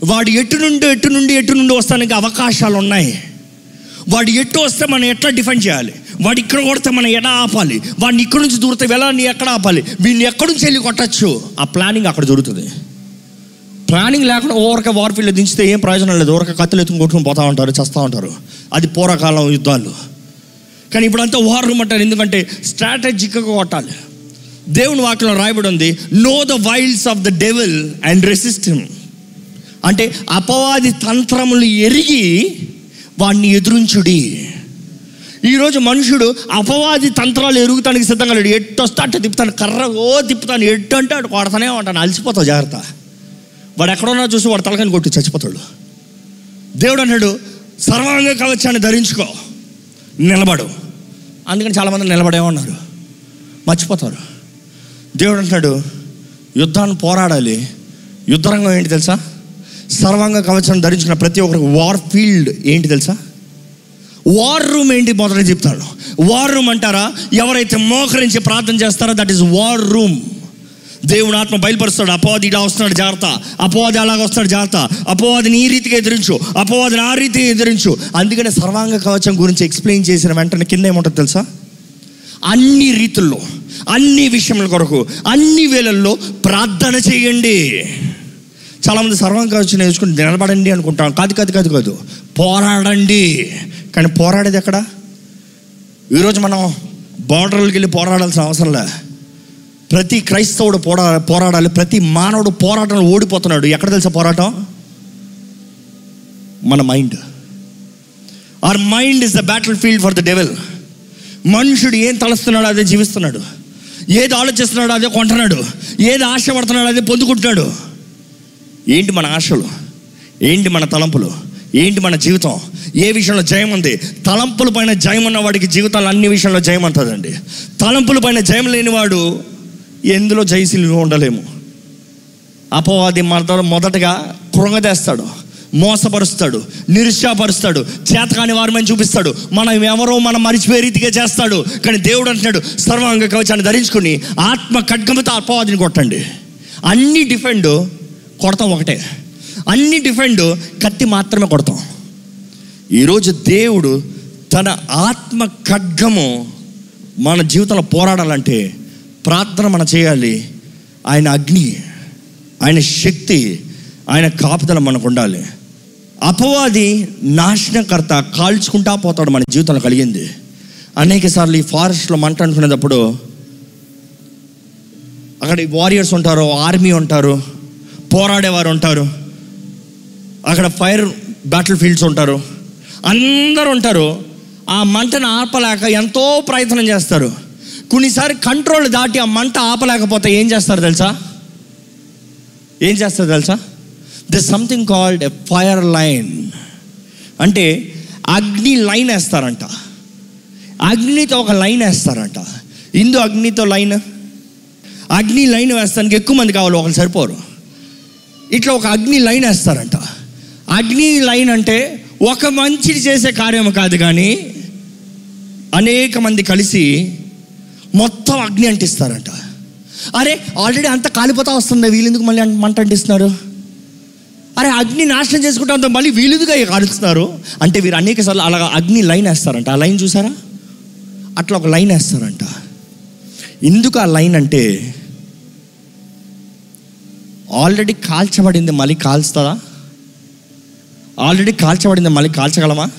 వాడు ఎటు నుండి ఎటు నుండి ఎటు నుండి వస్తానికి అవకాశాలు ఉన్నాయి. వాడు ఎటు వస్తే మనం ఎట్లా డిఫెండ్ చేయాలి? వాడు ఇక్కడ కొడితే మనం ఎలా ఆపాలి? వాడిని ఇక్కడ నుంచి దూరితే ఎలా నీ ఎక్కడ ఆపాలి? వీళ్ళు ఎక్కడి నుంచి వెళ్ళి కొట్టచ్చు? ఆ ప్లానింగ్ అక్కడ జరుగుతుంది. ప్లానింగ్ లేకుండా ఓరక వార్ఫీల్డ్ దించితే ఏం ప్రయోజనం లేదు. ఓరక కత్తులు ఎత్తుకుని కొట్టుకుని పోతూ ఉంటారు చేస్తూ ఉంటారు. అది పూర్వకాలం యుద్ధాలు. కానీ ఇప్పుడంతా వార్ రూమ్ అంటారు. ఎందుకంటే స్ట్రాటజిక్గా కొట్టాలి. దేవుని వాక్యంలో రాయబడి ఉంది know the wiles of the devil and resist him అంటే అపవాది తంత్రములు ఎరిగి వాడిని ఎదురించుడి. ఈరోజు మనుషుడు అపవాది తంత్రాలు ఎరుగుతానికి సిద్ధంగా లేడు. ఎట్టు వస్తా అట్ట తిప్పుతాను కర్ర ఓ తిప్పుతాను. ఎట్టు అంటే అటు కొడతానే ఉంటాను. అలసిపోతావు జాగ్రత్త. వాడు ఎక్కడున్నా చూసి వాడు తలకాయని కొట్టి చచ్చిపోతాడు. దేవుడు అన్నాడు సర్వాంగ కవచాన్ని ధరించుకో. నిలబడు. అందుకని చాలామంది నిలబడే ఉన్నారు. మర్చిపోతారు. దేవుడు అంటున్నాడు యుద్ధాన్ని పోరాడాలి. యుద్ధరంగం ఏంటి తెలుసా? సర్వాంగ కవచం ధరించిన ప్రతి ఒక్కరికి వార్ ఫీల్డ్ ఏంటి తెలుసా? వార్ రూమ్ ఏంటి మొదట చెప్తాడు. వార్ రూమ్ అంటారా? ఎవరైతే మోకరించి ప్రార్థన చేస్తారో దట్ ఈస్ వార్ రూమ్ దేవుని ఆత్మ బయలుపరుస్తాడు. అపవాది ఇలా వస్తున్నాడు జాగ్రత్త. అపవాది అలాగ వస్తాడు జాగ్రత్త. అపవాదిని ఈ రీతిగా ఎదిరించు. అపవాదిని ఆ రీతిగా ఎదిరించు. అందుకనే సర్వాంగ కవచం గురించి ఎక్స్ప్లెయిన్ చేసిన వెంటనే కింద ఏముంటుంది తెలుసా? అన్ని రీతుల్లో అన్ని విషయముల కొరకు అన్ని వేళల్లో ప్రార్థన చేయండి. చాలామంది సర్వాంగ కవచం నేర్చుకుని నిలబడండి అనుకుంటాం కాదు కాదు కాదు కాదు. పోరాడండి. కానీ పోరాడేది ఎక్కడ? ఈరోజు మనం బార్డర్లకు వెళ్ళి పోరాడాల్సిన అవసరం లే. ప్రతి క్రైస్తవుడు పోరా పోరాడాలి. ప్రతి మానవుడు పోరాటంలో ఓడిపోతున్నాడు. ఎక్కడ తెలుసా పోరాటం? మన mind. Our mind is the battlefield for the devil మనుషుడు ఏం తలస్తున్నాడు అదే జీవిస్తున్నాడు. ఏది ఆలోచిస్తున్నాడో అదే కొంటున్నాడు. ఏది ఆశపడుతున్నాడో అదే పొందుకుంటున్నాడు. ఏంటి మన ఆశలు? ఏంటి మన తలంపులు? ఏంటి మన జీవితం? ఏ విషయంలో జయం ఉంది? తలంపుల పైన జయం ఉన్న వాడికి జీవితంలో అన్ని విషయంలో జయం అంటుందండి తలంపుల పైన జయం లేనివాడు ఎందులో జయశీలు ఉండలేము? అపవాది మన మొదటగా కృంగదేస్తాడు మోసపరుస్తాడు నిరుత్సాహపరుస్తాడు చేతకాని వారమని చూపిస్తాడు. మనం ఎవరో మనం మరిచిపోయే రీతిగా చేస్తాడు. కానీ దేవుడు అంటున్నాడు సర్వాంగ కవచాన్ని ధరించుకుని ఆత్మ ఖడ్గముతో అపవాదిని కొట్టండి. అన్ని డిఫెండ్ కొడతాం ఒకటే. అన్ని డిఫెండ్ కత్తి మాత్రమే కొడతాం. ఈరోజు దేవుడు తన ఆత్మ ఖడ్గము మన జీవితంలో పోరాడాలంటే ప్రార్థన మనం చేయాలి. ఆయన అగ్ని ఆయన శక్తి ఆయన కాపుదల మనకు ఉండాలి. అపవాది నాశనకర్త కాల్చుకుంటా పోతాడు మన జీవితంలో కలిగింది. అనేక సార్లు ఈ ఫారెస్ట్లో మంట అనుకునేటప్పుడు అక్కడ వారియర్స్ ఉంటారు ఆర్మీ ఉంటారు పోరాడేవారు ఉంటారు. అక్కడ ఫైర్ బ్యాటిల్ ఫీల్డ్స్ ఉంటారు. అందరూ ఉంటారు. ఆ మంటను ఆపలేక ఎంతో ప్రయత్నం చేస్తారు. కొన్నిసారి కంట్రోల్ దాటి ఆ మంట ఆపలేకపోతే ఏం చేస్తారు తెలుసా? ఏం చేస్తారు తెలుసా? The something called a fire line అంటే అగ్ని లైన్ వేస్తారంట. అగ్నితో ఒక లైన్ వేస్తారంట. ఇందు అగ్నితో లైన్? అగ్ని లైన్ వేస్తానికి ఎక్కువ మంది కావాలి ఒకరు సరిపోరు. ఇట్లా ఒక అగ్ని లైన్ వేస్తారంట. అగ్ని లైన్ అంటే ఒక మంచిది చేసే కార్యం కాదు కానీ అనేక మంది కలిసి మొత్తం అగ్ని అంటిస్తారంట. అరే ఆల్రెడీ అంత కాలిపోతా వస్తుంది వీళ్ళెందుకు మళ్ళీ మంట అంటిస్తున్నారు? అరే అగ్ని నాశనం చేసుకుంటా అంత మళ్ళీ వీలుదుగా కాలుస్తున్నారు? అంటే వీరు అనేక సార్లు అలా అగ్ని లైన్ వేస్తారంట. ఆ లైన్ చూసారా? అట్లా ఒక లైన్ వేస్తారంట. ఎందుకు ఆ లైన్ అంటే ఆల్రెడీ కాల్చబడింది మళ్ళీ కాల్స్తుందా? ఆల్రెడీ కాల్చబడింది మళ్ళీ కాల్చగలమా?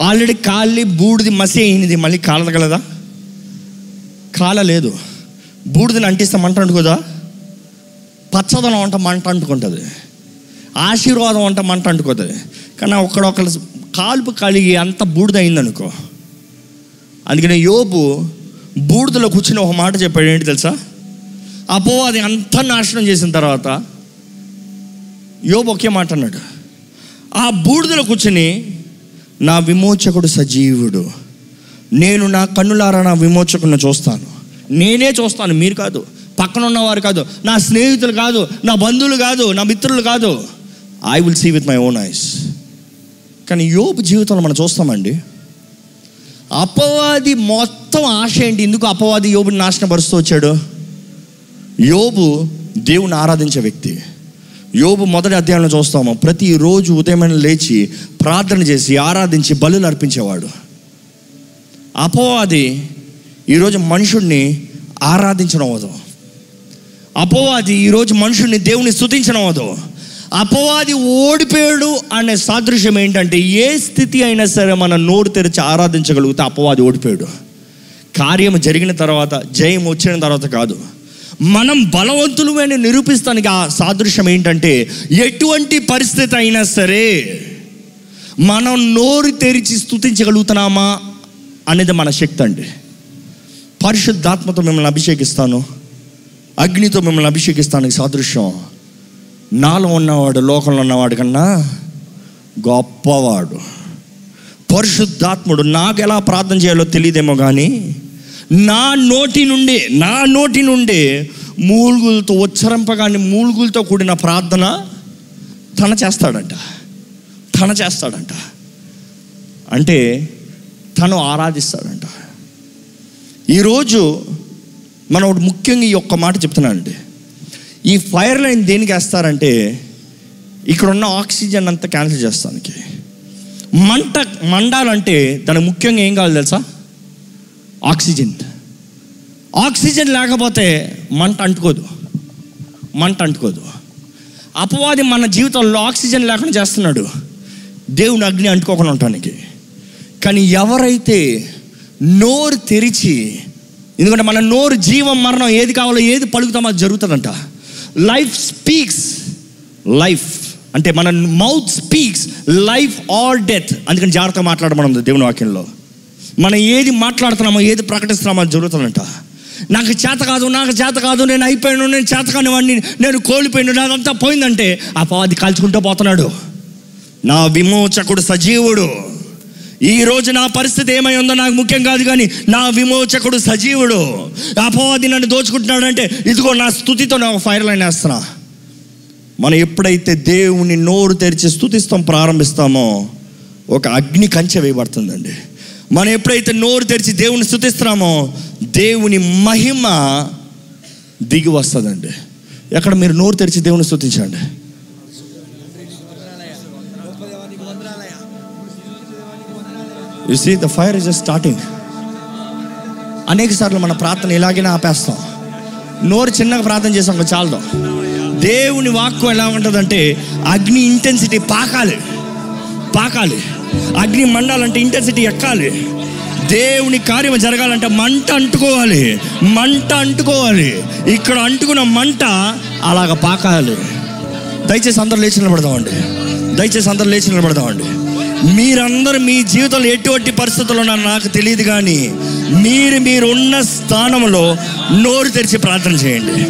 ఆల్రెడీ కాలి బూడిది మసి అయినది మళ్ళీ కాలగలదా? కాల లేదు. బూడిదని అంటిస్తే మంట అంటుకోదా పచ్చదనం అంట మంట అంటుకుంటుంది. ఆశీర్వాదం అంట మంట అంటుకోతుంది కానీ ఒకడొకరు కాల్పు కలిగి అంత బూడిదయిందనుకో అందుకనే అందుకని యోబు బూడిదలో కూర్చుని ఒక మాట చెప్పాడు ఏంటి తెలుసా? అపో అది అంత నాశనం చేసిన తర్వాత యోబు ఒకే మాట అన్నాడు. ఆ బూడిదలో కూర్చుని నా విమోచకుడు సజీవుడు. నేను నా కన్నులారా నా విమోచకుని చూస్తాను. నేనే చూస్తాను మీరు కాదు. పక్కన ఉన్నవారు కాదు. నా స్నేహితులు కాదు నా బంధువులు కాదు నా మిత్రులు కాదు. I will see with my own eyes కానీ యోపు జీవితంలో మనం చూస్తామండి అపవాది మొత్తం ఆశ ఏంటి? ఎందుకు అపవాది యోబుని నాశనపరుస్తూ వచ్చాడు? యోబు దేవుని ఆరాధించే వ్యక్తి. యోబు మొదటి అధ్యాయంలో చూస్తాము ప్రతిరోజు ఉదయమైన లేచి ప్రార్థన చేసి ఆరాధించి బలులు అర్పించేవాడు. అపవాది ఈరోజు మనుషుడిని ఆరాధించడం అవదు అపవాది ఈరోజు మనుషుడిని దేవుని స్థుతించడం అవదు అపవాది ఓడిపోయాడు అనే సాదృశ్యం ఏంటంటే ఏ స్థితి అయినా సరే మనం నోరు తెరిచి ఆరాధించగలిగితే అపవాది ఓడిపోయాడు. కార్యం జరిగిన తర్వాత జయం వచ్చిన తర్వాత కాదు. మనం బలవంతులమైన నిరూపిస్తానికి ఆ సాదృశ్యం ఏంటంటే ఎటువంటి పరిస్థితి అయినా సరే మనం నోరు తెరిచి స్థుతించగలుగుతున్నామా అనేది మన శక్తి అండి. పరిశుద్ధాత్మతో మిమ్మల్ని అభిషేకిస్తాను. అగ్నితో మిమ్మల్ని అభిషేకిస్తానికి సాదృశ్యం. నాలో ఉన్నవాడు లోకంలో ఉన్నవాడు కన్నా గొప్పవాడు. పరిశుద్ధాత్ముడు నాకు ఎలా ప్రార్థన చేయాలో తెలియదేమో కానీ నా నోటి నుండి నా నోటి నుండి మూలుగులతో ఉచ్చరింపగానే మూలుగులతో కూడిన ప్రార్థన తన చేస్తాడంట. తన చేస్తాడంట. అంటే తను ఆరాధిస్తాడంట. ఈరోజు మనం ఒకటి ముఖ్యంగా ఈ ఒక్క మాట చెప్తున్నానండి. ఈ ఫైర్ లైన్ దేనికి వేస్తారంటే ఇక్కడ ఉన్న ఆక్సిజన్ అంతా క్యాన్సిల్ చేస్తానికి. మంట మండాలంటే దానికి ముఖ్యంగా ఏం కావాలి తెలుసా? ఆక్సిజన్. ఆక్సిజన్ లేకపోతే మంట అంటుకోదు. మంట అంటుకోదు. అపవాది మన జీవితంలో ఆక్సిజన్ లేకుండా చేస్తున్నాడు. దేవుని అగ్ని అంటుకోకుండా ఉండటానికి. కానీ ఎవరైతే నోరు తెరిచి ఎందుకంటే మన నోరు జీవం మరణం ఏది కావాలో ఏది పలుకుతామో అది జరుగుతుందంట. లైఫ్ స్పీక్స్ లైఫ్ అంటే మన mouth speaks life or death అందుకని జాగ్రత్తగా మాట్లాడమని ఉంది దేవుని వాక్యంలో. మనం ఏది మాట్లాడుతున్నామో ఏది ప్రకటిస్తున్నామో అది జరుగుతుందంట. నాకు చేత కాదు నాకు చేత కాదు నేను అయిపోయాను నేను చేత కాని వాడిని నేను కోల్పోయాను నాదంతా పోయిందంటే ఆ పాది కాల్చుకుంటూ పోతున్నాడు. నా విమోచకుడు సజీవుడు. ఈ రోజు నా పరిస్థితి ఏమై ఉందో నాకు ముఖ్యం కాదు కానీ నా విమోచకుడు సజీవుడు. అపవాది నన్ను దోచుకుంటున్నాడంటే ఇదిగో నా స్థుతితో నా ఫైర్ లైన్ వేస్తున్నా. మనం ఎప్పుడైతే దేవుని నోరు తెరిచి స్థుతిస్తాం ప్రారంభిస్తామో ఒక అగ్ని కంచె వేయబడుతుందండి. మనం ఎప్పుడైతే నోరు తెరిచి దేవుని స్థుతిస్తున్నామో దేవుని మహిమ దిగి వస్తుందండి. ఎక్కడ మీరు నోరు తెరిచి దేవుని స్థుతించండి. You see the fire is starting అనేక సార్లు మన ప్రార్థన ఇలాగైనా ఆపేస్తాం. నోరు చిన్నగా ప్రార్థన చేసాం చాలదాం. దేవుని వాక్కు ఎలా ఉంటుందంటే అగ్ని ఇంటెన్సిటీ పాకాలి. పాకాలి. అగ్ని మండాలంటే ఇంటెన్సిటీ ఎక్కాలి. దేవుని కార్యం జరగాలంటే మంట అంటుకోవాలి. మంట అంటుకోవాలి. ఇక్కడ అంటుకున్న మంట అలాగ పాకాలి. దయచేసి అందరూ లేచి నిలబడదామండి. దయచేసి అందరూ లేచి నిలబడదామండి. మీరందరూ మీ జీవితంలో ఎటువంటి పరిస్థితులు ఉన్నారో నాకు తెలియదు కానీ మీరు మీరున్న స్థానంలో నోరు తెరిచి ప్రార్థన చేయండి.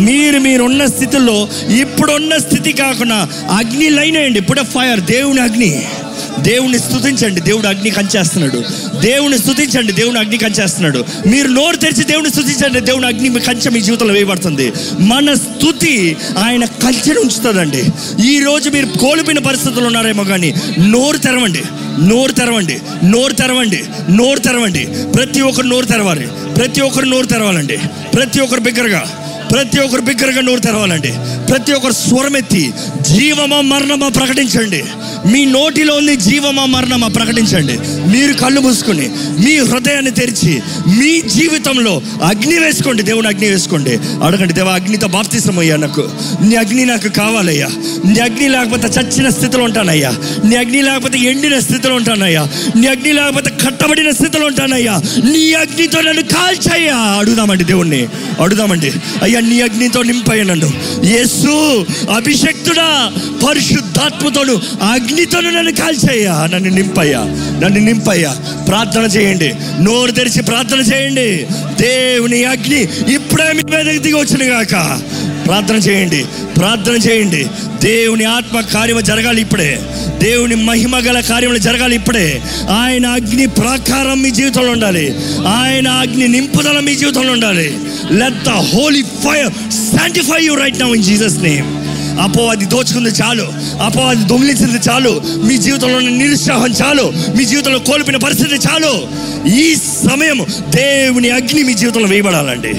మీరు మీరున్న స్థితిలో ఇప్పుడున్న స్థితి కాకుండా అగ్ని లైన్ అయ్యండి ఇప్పుడే ఫైర్ దేవుని అగ్ని. దేవుని స్థుతించండి దేవుడు అగ్ని కంచేస్తున్నాడు. దేవుని స్థుతించండి దేవుని అగ్ని కంచేస్తున్నాడు. మీరు నోరు తెరిచి దేవుని స్థుతించండి దేవుని అగ్ని మీ కంచె మీ జీవితంలో వేయబడుతుంది. మన స్థుతి ఆయన కంచెను ఉంచుతుందండి. ఈ రోజు మీరు కోల్పోయిన పరిస్థితులు ఉన్నారేమో కానీ నోరు తెరవండి. నోరు తెరవండి. నోరు తెరవండి. నోరు తెరవండి. ప్రతి ఒక్కరు నోరు తెరవాలి. ప్రతి ఒక్కరు నోరు తెరవాలండి. ప్రతి ఒక్కరు బిగ్గరగా. ప్రతి ఒక్కరు బిగ్గరగా నోరు తెరవాలండి. ప్రతి ఒక్కరు స్వరమెత్తి జీవమా మరణమా ప్రకటించండి. మీ నోటిలో ఉంది జీవమా మరణమా ప్రకటించండి. మీరు కళ్ళు మూసుకొని మీ హృదయాన్ని తెరిచి మీ జీవితంలో అగ్ని వేసుకోండి. దేవుని అగ్ని వేసుకోండి. అడగండి దేవా అగ్నితో బాప్తిసం అయ్యా నాకు. నీ అగ్ని నాకు కావాలయ్యా. నీ అగ్ని లేకపోతే చచ్చిన స్థితిలో ఉంటానయ్యా. నీ అగ్ని లేకపోతే ఎండిన స్థితిలో ఉంటానయ్యా. నీ అగ్ని లేకపోతే కట్టబడిన స్థితిలో ఉంటానయ్యా. నీ అగ్నితో నన్ను కాల్చయ్యా. అడుగుదామండి దేవుణ్ణి. అడుగుదామండి. అయ్యా నీ అగ్నితో నింపయ్య యేసు అభిషక్తుడా పరిశుద్ధాత్మతోను అగ్నితోను నన్ను కాల్చేయ్యా. నన్ను నింపయ్యా. నన్ను నింపయ్యా. ప్రార్థన చేయండి. నోరు తెరిచి ప్రార్థన చేయండి. దేవుని అగ్ని ఇప్పుడే మీ మీదకి దిగి వచ్చిన గాక. ప్రార్థన చేయండి ప్రార్థన చేయండి. దేవుని ఆత్మ కార్యము జరగాలి ఇప్పుడే. దేవుని మహిమ గల కార్యములు జరగాలి ఇప్పుడే. ఆయన అగ్ని ప్రాకారం మీ జీవితంలో ఉండాలి. ఆయన అగ్ని నింపుదల మీ జీవితంలో ఉండాలి. Let the holy fire sanctify you right now in Jesus name అది దోచుకుంది చాలు. అపో అది దొంగిలించింది చాలు. మీ జీవితంలో ఉన్న నిరుత్సాహం చాలు. మీ జీవితంలో కోల్పోయిన పరిస్థితి చాలు. ఈ సమయం దేవుని అగ్ని మీ జీవితంలో వేయబడాలండి.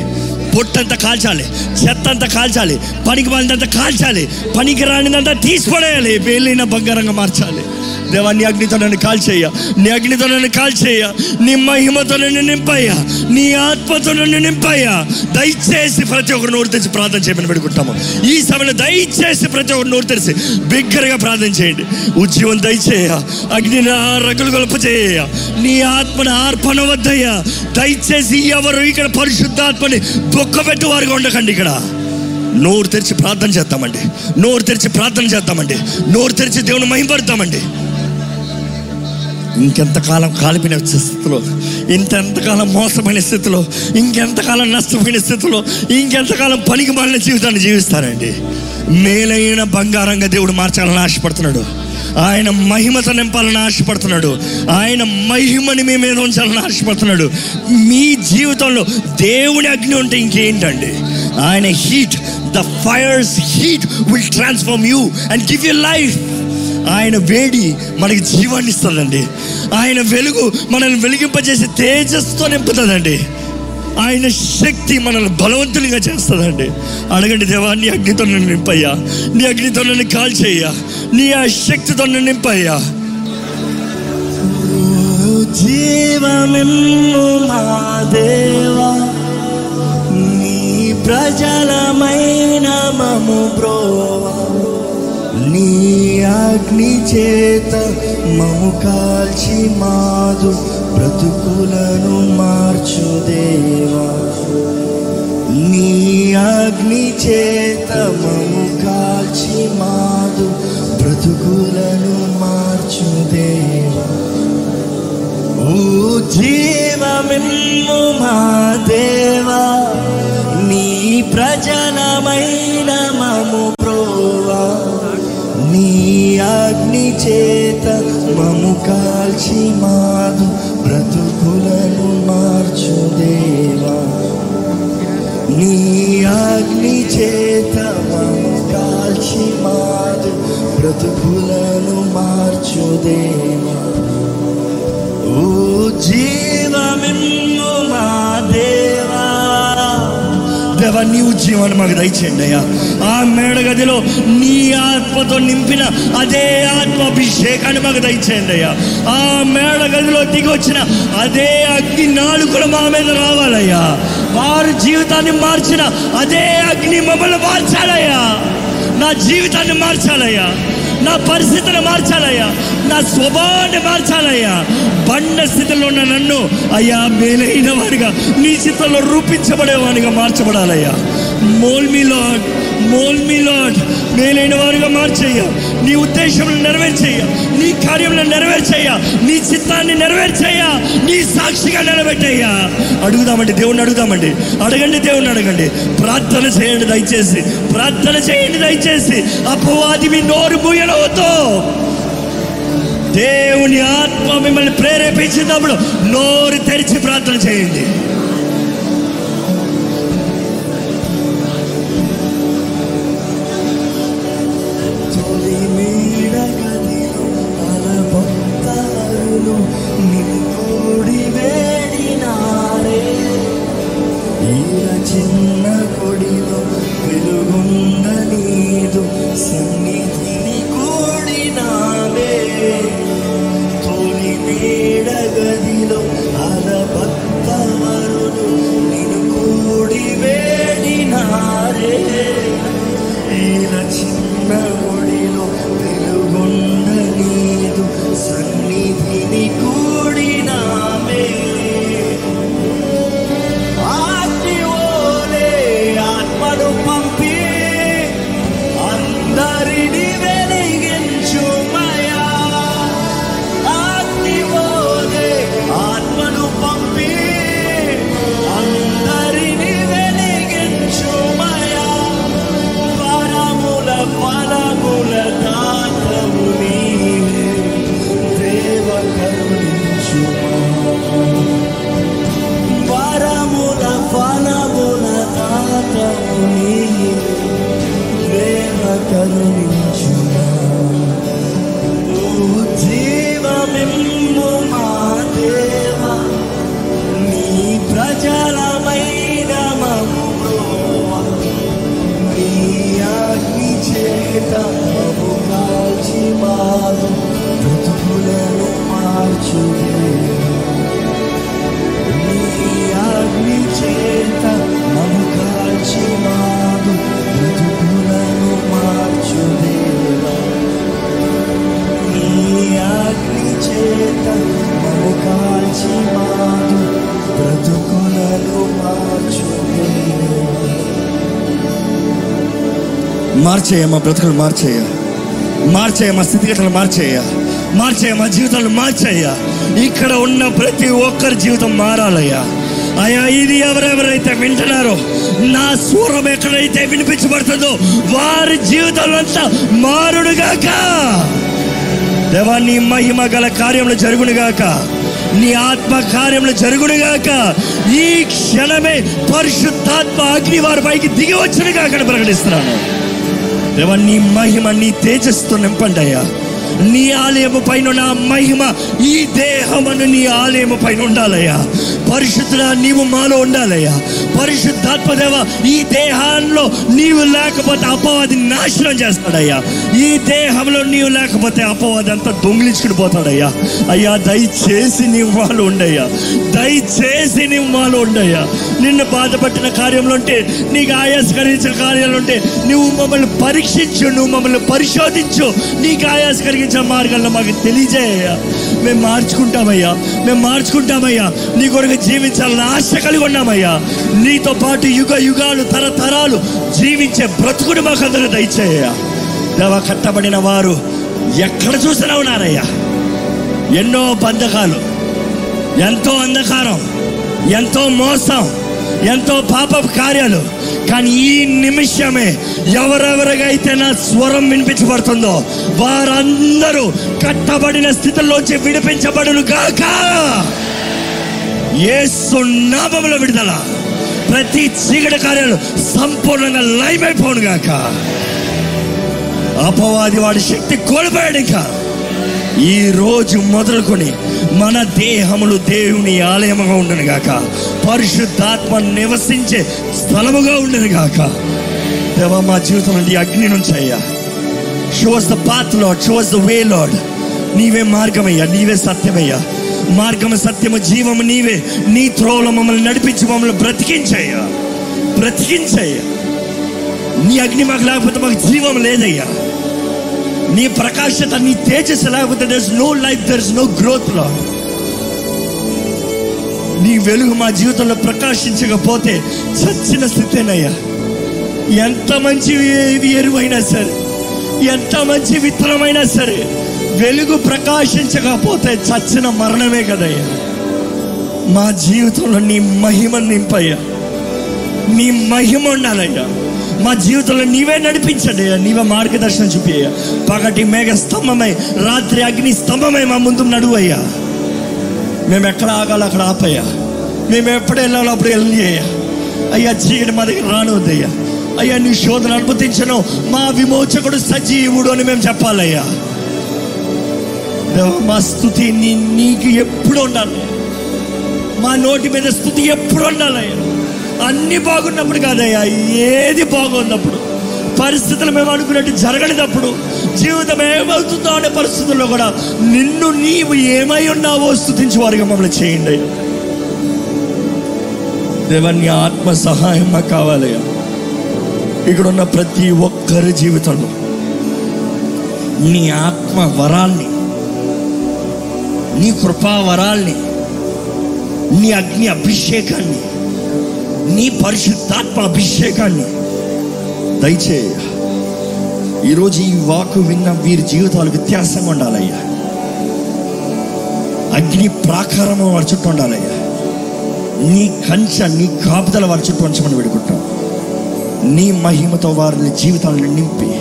పొట్టంతా కాల్చాలి చెత్త అంతా కాల్చాలి పనికి మాలినంత కాల్చాలి పనికి రానిదంతా తీసిపడేయాలి వెళ్ళిన బంగారంగా మార్చాలి. దేవా నీ అగ్నితో నన్ను కాల్చేయ నీ అగ్నితో నన్ను కాల్చేయ నీ మహిమతో నన్ను నింపయ్యా. నీ ఆత్మతో నన్ను నింపయ్యా. దయచేసి ప్రతి ఒక్కరు నోరు తెరిచి ప్రార్థన చేయమని పెట్టుకుంటాము ఈ సమయంలో దయచేసి ప్రతి ఒక్కరు నోరు తెరిచి బిగ్గరగా ప్రార్థన చేయండి. ఉద్యమం దయచేయ అగ్నిని ఆ రగులు గొలప చేయ నీ ఆత్మను ఆర్పణ వద్దయ్యా దయచేసి ఎవరు ఇక్కడ పరిశుద్ధాత్మని దుఃఖపెట్టు వారిగా ఉండకండి ఇక్కడ. నోరు తెరిచి ప్రార్థన చేద్దామండి. నోరు తెరిచి ప్రార్థన చేద్దామండి. నోరు తెరిచి దేవుని మహింపడతామండి ఇంకెంతకాలం కాలిపిన స్థితిలో ఇంకెంతకాలం మోసమైన స్థితిలో ఇంకెంతకాలం నష్టపోయిన స్థితిలో ఇంకెంతకాలం పనికి మాలిన జీవితాన్ని జీవిస్తారండి. మేలైన బంగారంగా దేవుడు మార్చాలని ఆశపడుతున్నాడు. ఆయన మహిమత నింపాలని ఆశపడుతున్నాడు. ఆయన మహిమని మీ మీద ఉంచాలని ఆశపడుతున్నాడు. మీ జీవితంలో దేవుని అగ్ని ఉంటే ఇంకేంటండి? ఆయన heat the fire's heat will transform you and give you life ఆయన వేడి మనకి జీవాన్ని ఇస్తుందండి. ఆయన వెలుగు మనల్ని వెలిగింపజేసి తేజస్తో నింపుతుందండి. ఆయన శక్తి మనల్ని బలవంతునిగా చేస్తుందండి. అడగండి దేవా నీ అగ్నితో నన్ను నింపయ్యా. నీ అగ్నితో నన్ను కాల్చేయ్యా. నీ ఆ శక్తితో నన్ను నింపయ్యా. జీవమెమ్ము మా దేవా. ప్రజలమైన మము బ్రోవా నీ అగ్ని చేత మము కాల్చి మాదు బ్రతుకులను మార్చు దేవా. నీ అగ్ని చేత మము కాల్చి మాదు బ్రతుకులను మార్చు జీవమిల్లు మా దేవా నీ ప్రజనమైన మము ప్రోవా. నీ అగ్ని చేత మము కాల్చి మాదు బ్రతుకులను మార్చు దేవా. నీ అగ్ని చేత మము కాల్చి మాదు బ్రతుకులను మార్చు దేవా. ఓ మా దేవా. దేవా నీ ఉద్యమాన్ని మాకు దయచేయండి అయ్యా. ఆ మేడ గదిలో నీ ఆత్మతో నింపిన అదే ఆత్మ అభిషేకాన్ని మాకు దయచేయండి అయ్యా. ఆ మేడ గదిలో దిగి అదే అగ్ని నాలుగులు మా మీద రావాలయ్యా. వారి జీవితాన్ని మార్చిన అదే అగ్ని మమ్మల్ని మార్చాలయ్యా. నా జీవితాన్ని మార్చాలయ్యా. నా పరిస్థితిని మార్చాలయ్యా. నా స్వభావాన్ని మార్చాలయ్యా. బండ స్థితిలో ఉన్న నన్ను అయ్యా మేలైన వాడిగా నీ చిత్తంలో రూపించబడేవాడిగా మార్చబడాలయ్యా. Mould me Lord mould me Lord మేలైన వారిగా మార్చయ్యా. నీ ఉద్దేశంలో నెరవేర్చేయ నీ కార్యంలో నెరవేర్చేయ నీ చిత్తాన్ని నెరవేర్చేయ నీ సాక్షిగా నిలబెట్టయ్యా. అడుగుదామండి దేవుణ్ణి అడుగుదామండి. అడగండి దేవుణ్ణి అడగండి. ప్రార్థన చేయండి దయచేసి. ప్రార్థన చేయండి దయచేసి. అపవాది మీ నోరు మూయనవద్దు. దేవుని ఆత్మ మిమ్మల్ని ప్రేరేపించినప్పుడు నోరు తెరిచి ప్రార్థన చేయండి. కరుణించుమా జీవమిమ్ము మా దేవా నీ ప్రజలమైన నీ అగ్ని చేత మార్చేయ మా బ్రతుకులు మార్చేయ మార్చేయ మా స్థితిగతులు మార్చేయ మార్చేయ మా జీవితాలు మార్చేయ ఇక్కడ ఉన్న ప్రతి ఒక్కరి జీవితం మారాలయ్యా. అయ్యా ఇది ఎవరెవరైతే వింటున్నారో నా స్వరం ఎక్కడైతే వినిపించబడుతుందో వారి జీవితంలో అంతా మారుడుగాక. దేవా నీ మహిమ గల కార్యములు జరుగునుగాక. నీ ఆత్మ కార్యములు జరుగునుగాక. ఈ క్షణమే పరిశుద్ధాత్మ అగ్ని వారి పైకి దిగి వచ్చినగా అక్కడ ప్రకటిస్తున్నాను. దేవా నీ మహిమ నీ తేజస్సుతో నింపండి అయ్యా. నీ ఆలయము పైన నా మహిమ ఈ దే దేహమును నీ ఆలయము పైన ఉండాలయ్యా. పరిశుద్ధుల నీవు మాలో ఉండాలయ్యా. పరిశుద్ధాత్మదేవ ఈ దేహాల్లో నీవు లేకపోతే అపవాది నాశనం చేస్తాడయ్యా. ఈ దేహంలో నీవు లేకపోతే అపవాది అంతా దొంగిలించుకుని పోతాడయ్యా. అయ్యా దయచేసి నీవు మాలో ఉండయ్యా. దయచేసి నీవు మాలో ఉండయ్యా. నిన్ను బాధపట్టిన కార్యంలో ఉంటే నీకు ఆయాసకరించిన కలిగించిన కార్యాలు ఉంటే నువ్వు మమ్మల్ని పరీక్షించు నువ్వు మమ్మల్ని పరిశోధించు. నీకు ఆయాసకరించిన మార్గాల్లో మాకు తెలియజేయ మేము మార్చుకుంటామయ్యా. మేము మార్చుకుంటామయ్యా. నీ కొరకు జీవించాలని ఆశ కలిగి ఉన్నామయ్యా. నీతో పాటు యుగ యుగాలు తరతరాలు జీవించే బ్రతుకుడు మాకు అందరూ దయచేయ్యా. దవ కట్టబడిన వారు ఎక్కడ చూసినా ఉన్నారయ్యా. ఎన్నో బంధకాలు ఎంతో అంధకారం ఎంతో మోసం ఎంతో పాప కార్యాలు. కానీ ఈ నిమిషమే ఎవరెవరికైతే నా స్వరం వినిపించబడుతుందో వారందరూ కట్టబడిన స్థితిలోంచి విడిపించబడును గాక. యేసు నామములో విడుదల. ప్రతి చీకటి కార్యాలు సంపూర్ణంగా లైమైపోను గాక. అపవాది వాడి శక్తి కోల్పోయాడు ఇంకా. ఈ రోజు మొదలుకొని మన దేహములు దేవుని ఆలయముగా ఉండను గాక. పరిశుద్ధాత్మ నివసించే స్థలముగా ఉండను గాక. దేవా మా జీవితం నుండి అగ్ని నుంచి అయ్యా. Shows the path Lord shows the way Lord నీవే మార్గమయ్యా నీవే సత్యమయ్యా. మార్గము సత్యము జీవము నీవే. నీ త్రోవలో మమ్మల్ని నడిపించి మమ్మల్ని బ్రతికించయ్యా. బ్రతికించయ్యా. నీ అగ్ని మాకు లేకపోతే మాకు జీవం లేదయ్యా. నీ ప్రకాశత నీ తేజస్సు లేకపోతే there's no life there's no growth లా నీ వెలుగు మా జీవితంలో ప్రకాశించకపోతే చచ్చిన స్థితేనయ్యా. ఎంత మంచి ఎరువైనా సరే ఎంత మంచి విత్తనమైనా సరే వెలుగు ప్రకాశించకపోతే చచ్చిన మరణమే కదయ్యా. మా జీవితంలో నీ మహిమ నింపయ్యా. నీ మహిమ ఉండాలయ్యా. మా జీవితంలో నీవే నడిపించండి. నీవే మార్గదర్శనం చూపియ్యా పగటి మేఘ స్తంభమై రాత్రి అగ్ని స్తంభమై మా ముందు నడువయ్యా మేము ఎక్కడ ఆగాలో అక్కడ ఆపయ్యా. మేము ఎప్పుడు వెళ్ళాలో అప్పుడు వెళ్ళి అయ్యా. అయ్యా చీకటి మా దగ్గర రానవద్దయ్యా అయ్యా. నీ శోధన అనుమతించను. మా విమోచకుడు సజీవుడు అని మేము చెప్పాలయ్యా. మా స్థుతి నీ నీకు ఎప్పుడు ఉండాలి? మా నోటి మీద స్థుతి ఎప్పుడు ఉండాలయ్యా? అన్ని బాగున్నప్పుడు కాదయ్యా ఏది బాగున్నప్పుడు. పరిస్థితులు మేము అనుకున్నట్టు జరగనిదప్పుడు జీవితం ఏమవుతుందో అనే పరిస్థితుల్లో కూడా నిన్ను నీవు ఏమై ఉన్నావో స్థుతించి వారిగా మమ్మల్ని చేయండి అయ్యా. ఆత్మ సహాయం మాకు కావాలయ్యా ఇక్కడ ఉన్న ప్రతి ఒక్కరి జీవితంలో నీ ఆత్మ వరాల్ని నీ కృపావరాల్ని నీ అగ్ని అభిషేకాన్ని నీ పరిశుద్ధాత్మ అభిషేకాన్ని. దయచేయ ఈరోజు ఈ వాకు విన్న వీరి జీవితాలు వ్యత్యాసంగా ఉండాలయ్యా. అగ్ని ప్రాకారము వారి చుట్టూ ఉండాలయ్యా. నీ కంచ నీ కాపుదల వారి చుట్టూ ఉంచమని పెడుకుంటాం నీ మహిమతో వారిని జీవితాలను నింపి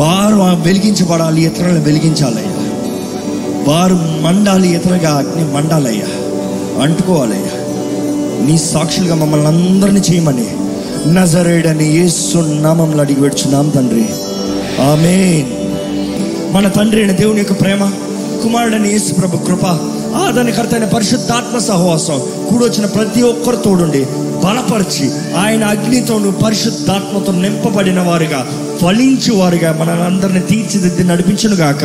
వారు వెలిగించబడాలి ఇతరులను వెలిగించాలయ్యా. వారు మండాలి ఇతరుగా అగ్ని మండాలయ్యా. అంటుకోవాలయ్యా. నీ సాక్షులుగా మమ్మల్ని అందరినీ చేయమని నజరేడని యేసు నామంలో అడిగి పెడుచున్నాం తండ్రి. ఆమె మన తండ్రి అయిన దేవుని యొక్క ప్రేమ కుమారుడని యేసు ప్రభు కృప ఆదరణకర్త అయిన పరిశుద్ధాత్మ సహవాసం కూడొచ్చిన ప్రతి ఒక్కరు తోడుండి బలపరిచి ఆయన అగ్నితోను పరిశుద్ధాత్మతో నింపబడిన వారుగా ఫలించు వారుగా మనల్ని అందరిని తీర్చిదిద్ది నడిపించునుగాక.